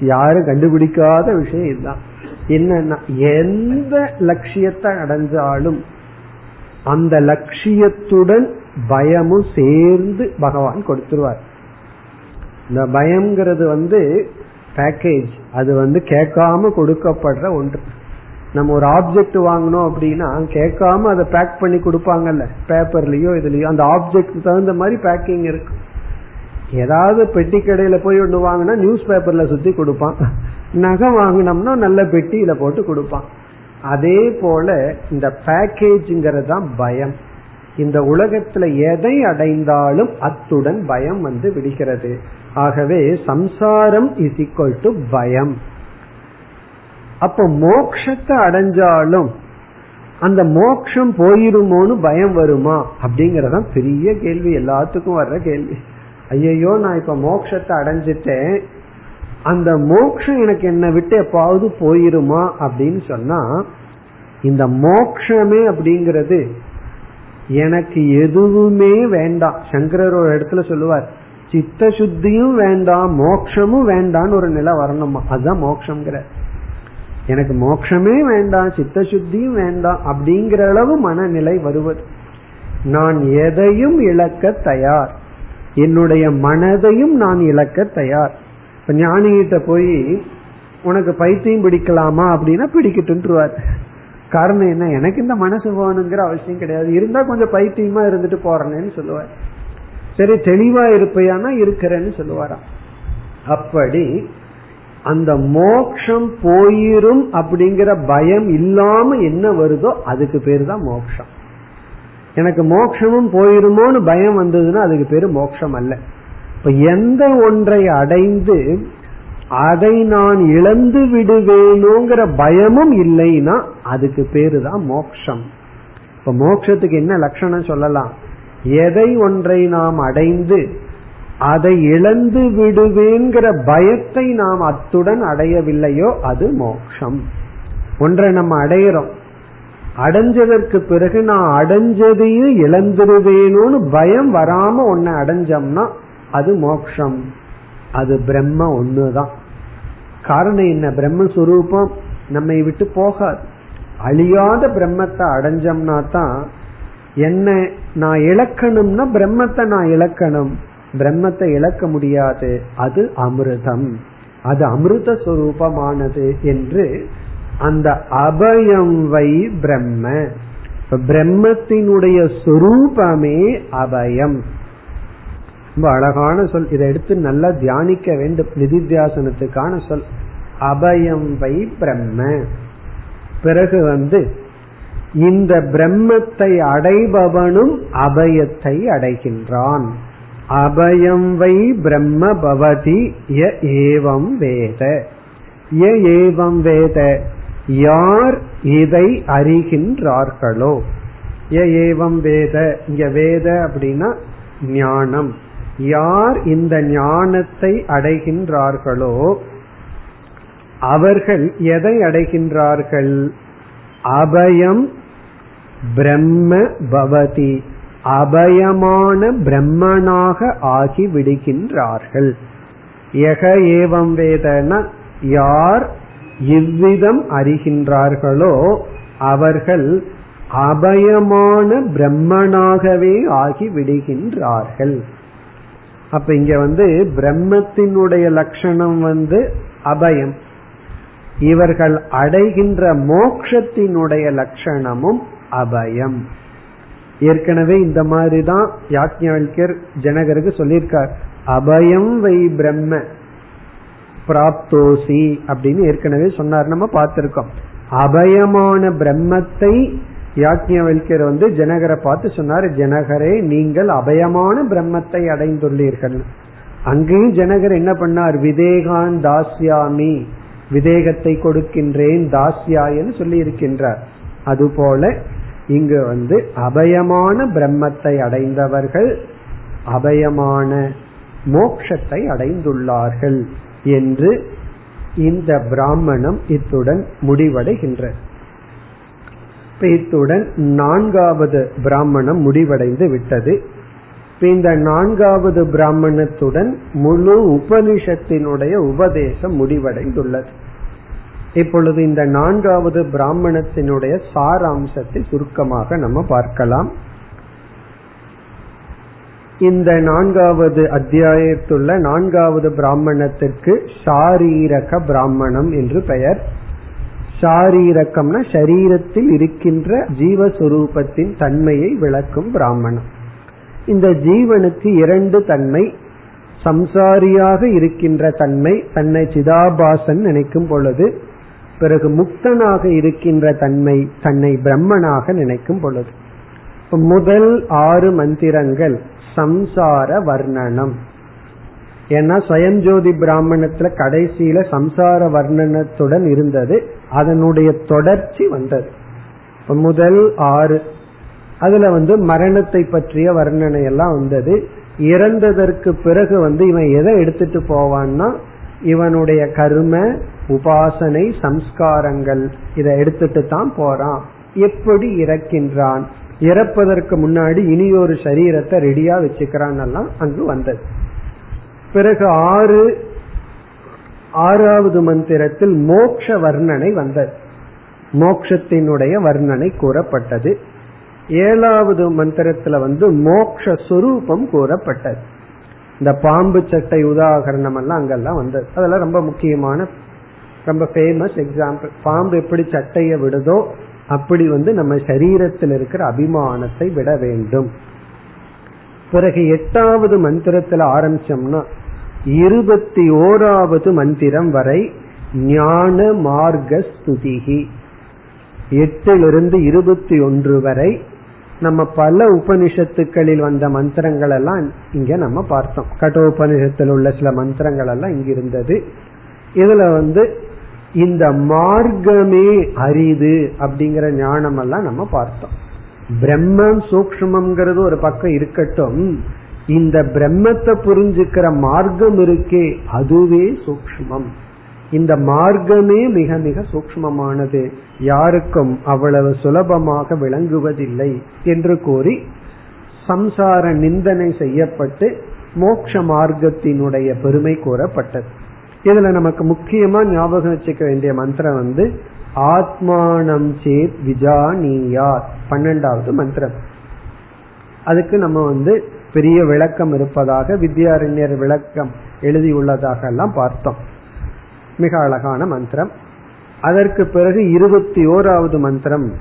யாரும் கண்டுபிடிக்காத விஷயம் இதுதான். என்னன்னா எந்த லட்சியத்தை அடைஞ்சாலும் அந்த லட்சியத்துடன் பயமும் சேர்ந்து பகவான் கொடுத்துருவார். இந்த பயம்ங்கிறது வந்து பேக்கேஜ் அது வந்து கேட்காம கொடுக்கப்படுற ஒன்று. நம்ம ஒரு ஆப்ஜெக்ட் வாங்கணும் அப்படின்னா கேட்காம அதை பேக் பண்ணி கொடுப்பாங்கல்ல பேப்பர்லயோ இதுலயோ அந்த ஆப்ஜெக்ட் தகுந்த மாதிரி பேக்கிங் இருக்கு. ஏதாவது பெட்டி கடையில போய் ஒன்று வாங்கினா நியூஸ் பேப்பர்ல சுத்தி கொடுப்பான். நகை வாங்கினோம்னா நல்ல பெட்டியில போட்டு கொடுப்பான். அதே போல இந்த பேக்கேஜ்ங்கிறது தான் பயம். இந்த உலகத்துல எதை அடைந்தாலும் அத்துடன் பயம் வந்து விடுகிறது. ஆகவே சம்சாரம் இஸ் ஈக்வல் டு பயம். அப்ப மோக்ஷத்தை அடைஞ்சாலும் அந்த மோக்ஷம் போயிருமோன்னு பயம் வருமா? அப்படிங்கறத பெரிய கேள்வி. எல்லாத்துக்கும் வர்ற கேள்வி. ஐயையோ நான் இப்ப மோக்ஷத்தை அடைஞ்சிட்டேன். அந்த மோக்ஷம் எனக்கு என்ன விட்டு எப்பாவது போயிருமா அப்படின்னு சொன்னா இந்த மோக்ஷமே அப்படிங்கிறது எனக்கு எதுவுமே வேண்டாம். சங்கரர் ஒரு இடத்துல சொல்லுவார் சித்த சுத்தியும் வேண்டாம் மோக்ஷமும் வேண்டான்னு ஒரு நிலை வரணுமா? அதுதான் மோக்ஷங்கிற. எனக்கு மோட்சமே வேண்டாம் சித்த சுத்தியும் வேண்டாம் அப்படிங்கிற அளவு மனநிலை வருவது. நான் எதையும் இழக்க தயார். என்னுடைய மனதையும் நான் இழக்க தயார். இப்ப ஞானிகிட்ட போய் உனக்கு பைத்தியம் பிடிக்கலாமா? அப்படின்னா பிடிக்கட்டுருவார் காரணம் என்ன? எனக்கு இந்த மனசு போகணுங்கிற அவசியம் கிடையாது. இருந்தா கொஞ்சம் பைத்தியமா இருந்துட்டு போறேன்னு சொல்லுவார். சரி தெளிவா இருப்பையானா இருக்கிறேன்னு சொல்லுவாராம். அப்படி அந்த மோக்ஷம் போயிரும் அப்படிங்கிற பயம் இல்லாம என்ன வருதோ அதுக்கு பேரு தான் மோக்ஷம். எனக்கு மோக்ஷமும் போயிருமோன்னு பயம் வந்ததுன்னா அதுக்கு பேரு மோக்ஷம் அல்ல. இப்ப எந்த ஒன்றை அடைந்து அதை நான் இழந்து விடுவேணுங்கிற பயமும் இல்லைன்னா அதுக்கு பேரு தான் மோக்ஷம். இப்ப மோக்ஷத்துக்கு என்ன லட்சணம் சொல்லலாம்? எதை ஒன்றை நாம் அடைந்து அதை இழந்து விடுவேங்கிற பயத்தை நாம் அத்துடன் அடையவில்லையோ அது மோக்ஷம். ஒன்றை நம்ம அடையிறோம். அடைஞ்சதற்கு பிறகு நான் அடைஞ்சதையும் இழந்துருவேணும்னு பயம் வராம ஒன்ன அடைஞ்சோம்னா அது மோக்ஷம். அது பிரம்ம ஒண்ணுதான். காரணம் என்ன? பிரம்மஸ்வரூபம் நம்மை விட்டு போகாது. அழியாத பிரம்மத்தை அடைஞ்சோம்னா தான் என்ன நான் இழக்கணும்னா பிரம்மத்தை நான் இழக்கணும். பிரம்மத்தை இழக்க முடியாது. அது அமிர்தம். அது அமிர்த சுரூபமானது என்று அந்த அபயம் வை பிரம்ம. பிரம்மத்தினுடைய சொரூபமே அபயம். ரொம்ப அழகான சொல். இதை எடுத்து நல்லா தியானிக்க வேண்டும். நிதித்தியாசனத்துக்கான சொல். அபயம் வை பிரம்ம. பிறகு வந்து இந்த பிரம்மத்தை அடைபவனும் அபயத்தை அடைகின்றான். அபயம் வை பிரம்ம பவதி ய ஏவம் வேத. ய ஏவம் வேத. யார் இதை அறிகின்றார்களோ? ஏவம் வேத. இங்க வேத அப்படின்னா ஞானம். யார் இந்த ஞானத்தை அடைகின்றார்களோ அவர்கள் எதை அடைகின்றார்கள்? அபயம் பிரம்ம பவதி. அபயமான பிரம்மனாக ஆகி விடுகின்றார்கள். எக ஏவம் வேதன யார் இவ்விதம் அறிகின்றார்களோ அவர்கள் அபயமான பிரம்மனாகவே ஆகி விடுகின்றார்கள். அப்ப இங்க வந்து பிரம்மத்தினுடைய லட்சணம் வந்து அபயம். இவர்கள் அடைகின்ற மோக்ஷத்தினுடைய லட்சணமும் அபயம். ஏற்கனவே இந்த மாதிரி தான் யாக்ஞர் ஜனகருக்கு சொல்லியிருக்கார். அபயம் வை பிரம்ம. பிராப்தோசி அப்படின்னு ஏற்கனவே சொன்னார். நம்ம பார்த்திருக்கோம். அபயமான பிரம்மத்தை யாக்ஞவல்யர் வந்து ஜனகரை பார்த்து சொன்னார் ஜனகரே நீங்கள் அபயமான பிரம்மத்தை அடைந்துள்ளீர்கள். அங்கேயும் ஜனகர் என்ன பண்ணார்? விதேகான் தாஸ்யாமி விதேகத்தை கொடுக்கின்றேன் தாஸ்யாயன்னு சொல்லி இருக்கின்றார் அதுபோல இங்கு வந்து அபயமான பிரம்மத்தை அடைந்தவர்கள் அபயமான மோக்ஷத்தை அடைந்துள்ளார்கள் என்று இந்த பிராமணம் இத்துடன் முடிவடைகின்ற இத்துடன் நான்காவது பிராமணம் முடிவடைந்து விட்டது. இந்த நான்காவது பிராமணத்துடன் முழு உபனிஷத்தினுடைய உபதேசம் முடிவடைந்துள்ளது. இப்பொழுது இந்த நான்காவது பிராமணத்தினுடைய சாராம்சத்தை சுருக்கமாக நம்ம பார்க்கலாம். இந்த நான்காவது அத்தியாயத்துள்ள நான்காவது பிராமணத்திற்கு சாரீரக பிராமணம் என்று பெயர். சாரீரக்கம்னா சரீரத்தில் இருக்கின்ற ஜீவஸ்வரூபத்தின் தன்மையை விளக்கும் பிராமணம். இந்த ஜீவனுக்கு இரண்டு தன்மை சம்சாரியாக இருக்கின்ற தன்மை தன்னை சிதாபாசன் நினைக்கும் பொழுது பிறகு முக்தனாக இருக்கின்ற தன்மை தன்னை பிரம்மனாக நினைக்கும் பொழுது. முதல் ஆறு மந்திரங்கள் சம்சார வர்ணனம். ஏன்னா சுயஞ்சோதி பிராமணத்துல கடைசியில சம்சார வர்ணனத்துடன் இருந்தது. அதனுடைய தொடர்ச்சி வந்தது. முதல் ஆறு. அதுல வந்து மரணத்தை பற்றிய வர்ணனை எல்லாம் வந்தது. இறந்ததற்கு பிறகு வந்து இவன் எதை எடுத்துட்டு போவான்னா இவனுடைய கர்ம உபாசனை சம்ஸ்காரங்கள் இதை எடுத்துட்டு தான் போறான். எப்படி இறக்கின்றான்? இறப்பதற்கு முன்னாடி இனி ஒரு சரீரத்தை ரெடியா வச்சுக்கிறான் எல்லாம் அங்கு வந்தது. பிறகு ஆறு ஆறாவது மந்திரத்தில் மோக்ஷ வர்ணனை வந்தது. மோக்ஷத்தினுடைய வர்ணனை கூறப்பட்டது. ஏழாவது மந்திரத்துல வந்து மோக்ஷ சுரூபம் கூறப்பட்டது. இந்த பாம்பு சட்டை உதாகரணம் எல்லாம் அங்கெல்லாம் வந்தது. அதெல்லாம் ரொம்ப முக்கியமான ரொம்ப ஃபேமஸ் எக்ஸாம்பிள் பாம்பு எப்படி சட்டைய விடுதோ அப்படி வந்து நம்ம சரீரத்தில் இருக்கிற அபிமானத்தை விட வேண்டும். பிறகு எட்டாவது மந்திரத்துல ஆரம்பிச்சோம்னா இருபத்தி ஓராவது மந்திரம் வரை ஞான மார்க்க ஸ்துதிகி எட்டிலிருந்து இருபத்தி ஒன்று வரை நம்ம பல உபனிஷத்துக்களில் வந்த மந்திரங்கள் எல்லாம் இங்க நம்ம பார்த்தோம். கட்டோபனிஷத்தில் உள்ள சில மந்திரங்கள் எல்லாம் இங்க இருந்தது. இதுல வந்து இந்த மார்க்கமே அரிது அப்படிங்கிற ஞானம் எல்லாம் நம்ம பார்த்தோம். பிரம்மம் சூக்மம்ங்கிறது ஒரு பக்கம் இருக்கட்டும் இந்த பிரம்மத்தை புரிஞ்சுக்கிற மார்க்கம் இருக்கே அதுவே சூக்மம் இந்த மார்க்கமே மிக மிக சூக்மமானது யாருக்கும் அவ்வளவு சுலபமாக விளங்குவதில்லை என்று கூறி சம்சார நிந்தனை செய்யப்பட்டு மோக்ஷ மார்க்கத்தினுடைய பெருமை கூறப்பட்டது. இதுல நமக்கு முக்கியமா ஞாபகம் வச்சுக்க வேண்டிய மந்திரம் வந்து ஆத்மானம் சேத் விஜானியார் பன்னெண்டாவது மந்திரம். அதுக்கு நம்ம வந்து பெரிய விளக்கம் இருப்பதாக வித்யாரண்யர் விளக்கம் எழுதியுள்ளதாக எல்லாம் பார்த்தோம். மிக அழகான மந்திரம். அதற்கு பிறகு இருபத்தி ஓராவது மந்திரம்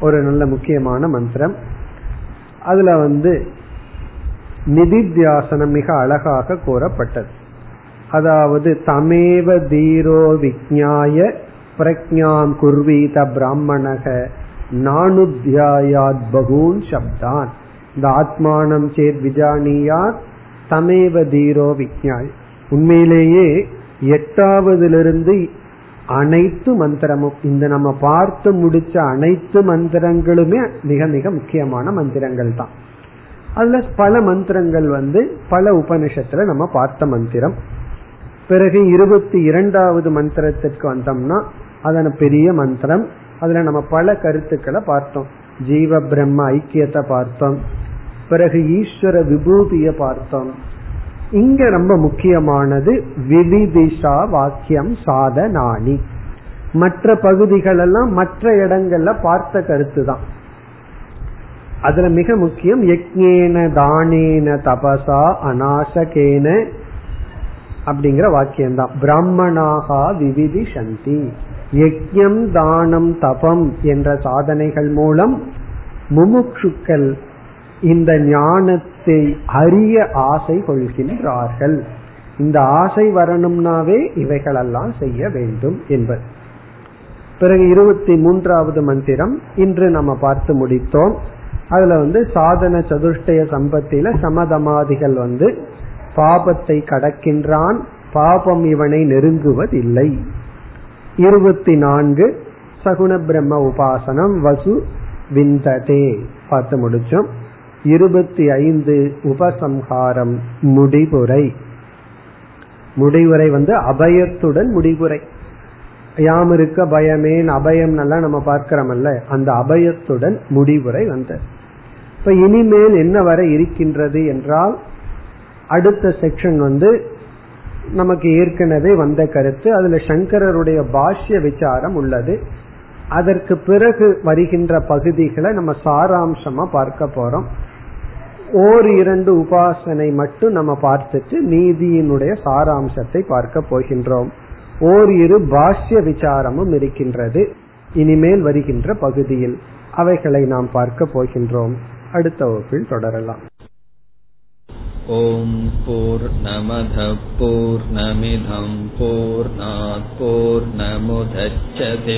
ஒரு நல்ல முக்கியமான மந்திரம். அதுல வந்து நிதித்தியாசனம் மிக அழகாக கூறப்பட்டது. அதாவது தமேவ தீரோ விஜாய பிரஜாம் குர்வீத பிராமணக நானுத்தியாயாத் பகூன் சப்தான். இந்த ஆத்மானம் சேத் விஜானியார் தமேவ தீரோ விஜாய் உண்மையிலேயே எட்டாவதிலிருந்து அனைத்து மந்திரமும் இந்த நம்ம பார்த்து முடிச்ச அனைத்து மந்திரங்களுமே மிக மிக முக்கியமான மந்திரங்கள் தான். அதுல பல மந்திரங்கள் வந்து பல உபனிஷத்துல நம்ம பார்த்த மந்திரம். பிறகு இருபத்தி இரண்டாவது மந்திரத்திற்கு வந்தோம்னா அதன பெரிய மந்திரம். அதுல நம்ம பல கருத்துக்களை பார்த்தோம். ஜீவ பிரம்ம ஐக்கியத்தை பார்த்தோம். பிறகு ஈஸ்வர விபூதிய பார்த்தோம். இங்க ரொம்ப முக்கியமானது விதிதிஷா வாக்கியம் சாதனானி. மற்ற பகுதிகள் எல்லாம் மற்ற இடங்கள்ல பார்த்த கருத்து தான் அதுல மிக முக்கியம் யக்ஞேன தானேன தபசா அநாசகேன அப்படிங்கிற வாக்கியம் தான் பிராமணாகா விவிதி சந்தி யக்ஞம் தானம் தபம் என்ற சாதனைகள் மூலம் முமுட்சுக்கள் இந்த ஞானத்தை அறிய ஆசை கொள்கின்றார்கள். இந்த ஆசை வரணும்னாவே இவைகளெல்லாம் செய்ய வேண்டும் என்பது. பிறகு இருபத்தி மூன்றாவது மந்திரம் இன்று நம்ம பார்த்து முடித்தோம். அதுல வந்து சாதன சதுஷ்டய சம்பத்தில சமதமாதிகள் வந்து பாபத்தை கடக்கின்றான் பாபம் இவனை நெருங்குவதில்லை. இருபத்தி நான்கு சகுண பிரம்ம உபாசனம் வசு விந்ததே. பார்த்து முடிச்சோம். இருபத்தி ஐந்து உபசம்ஹாரம் முடிவுரை. முடிவுரை வந்து அபயத்துடன் முடிவுரை. யாம் இருக்க பயமேன் அபயம் எல்லாம் நம்ம பார்க்கிறோம்ல அந்த அபயத்துடன் முடிவுரை வந்தது இப்ப இனிமேல் என்ன வர இருக்கின்றது என்றால் அடுத்த செக்ஷன் வந்து நமக்கு ஏற்கனவே வந்த கருத்து அதுல சங்கரருடைய பாஷ்ய விசாரம் உள்ளது. அதற்கு பிறகு வருகின்ற பகுதிகளை நம்ம சாராம்சமா பார்க்க போறோம். ஓர் இரண்டு உபாசனை மட்டும் நம்ம பார்த்துட்டு நீதியினுடைய சாராம்சத்தை பார்க்க போகின்றோம் ஓர் இரு பாஷ்ய விசாரமும் இருக்கின்றது இனிமேல் வருகின்ற பகுதியில் அவைகளை நாம் பார்க்க போகின்றோம் அடுத்த வகுப்பில் தொடரலாம் ॐ पूर्णमधः पूर्णमिधम् पूर्णात् पूर्णमुदच्छते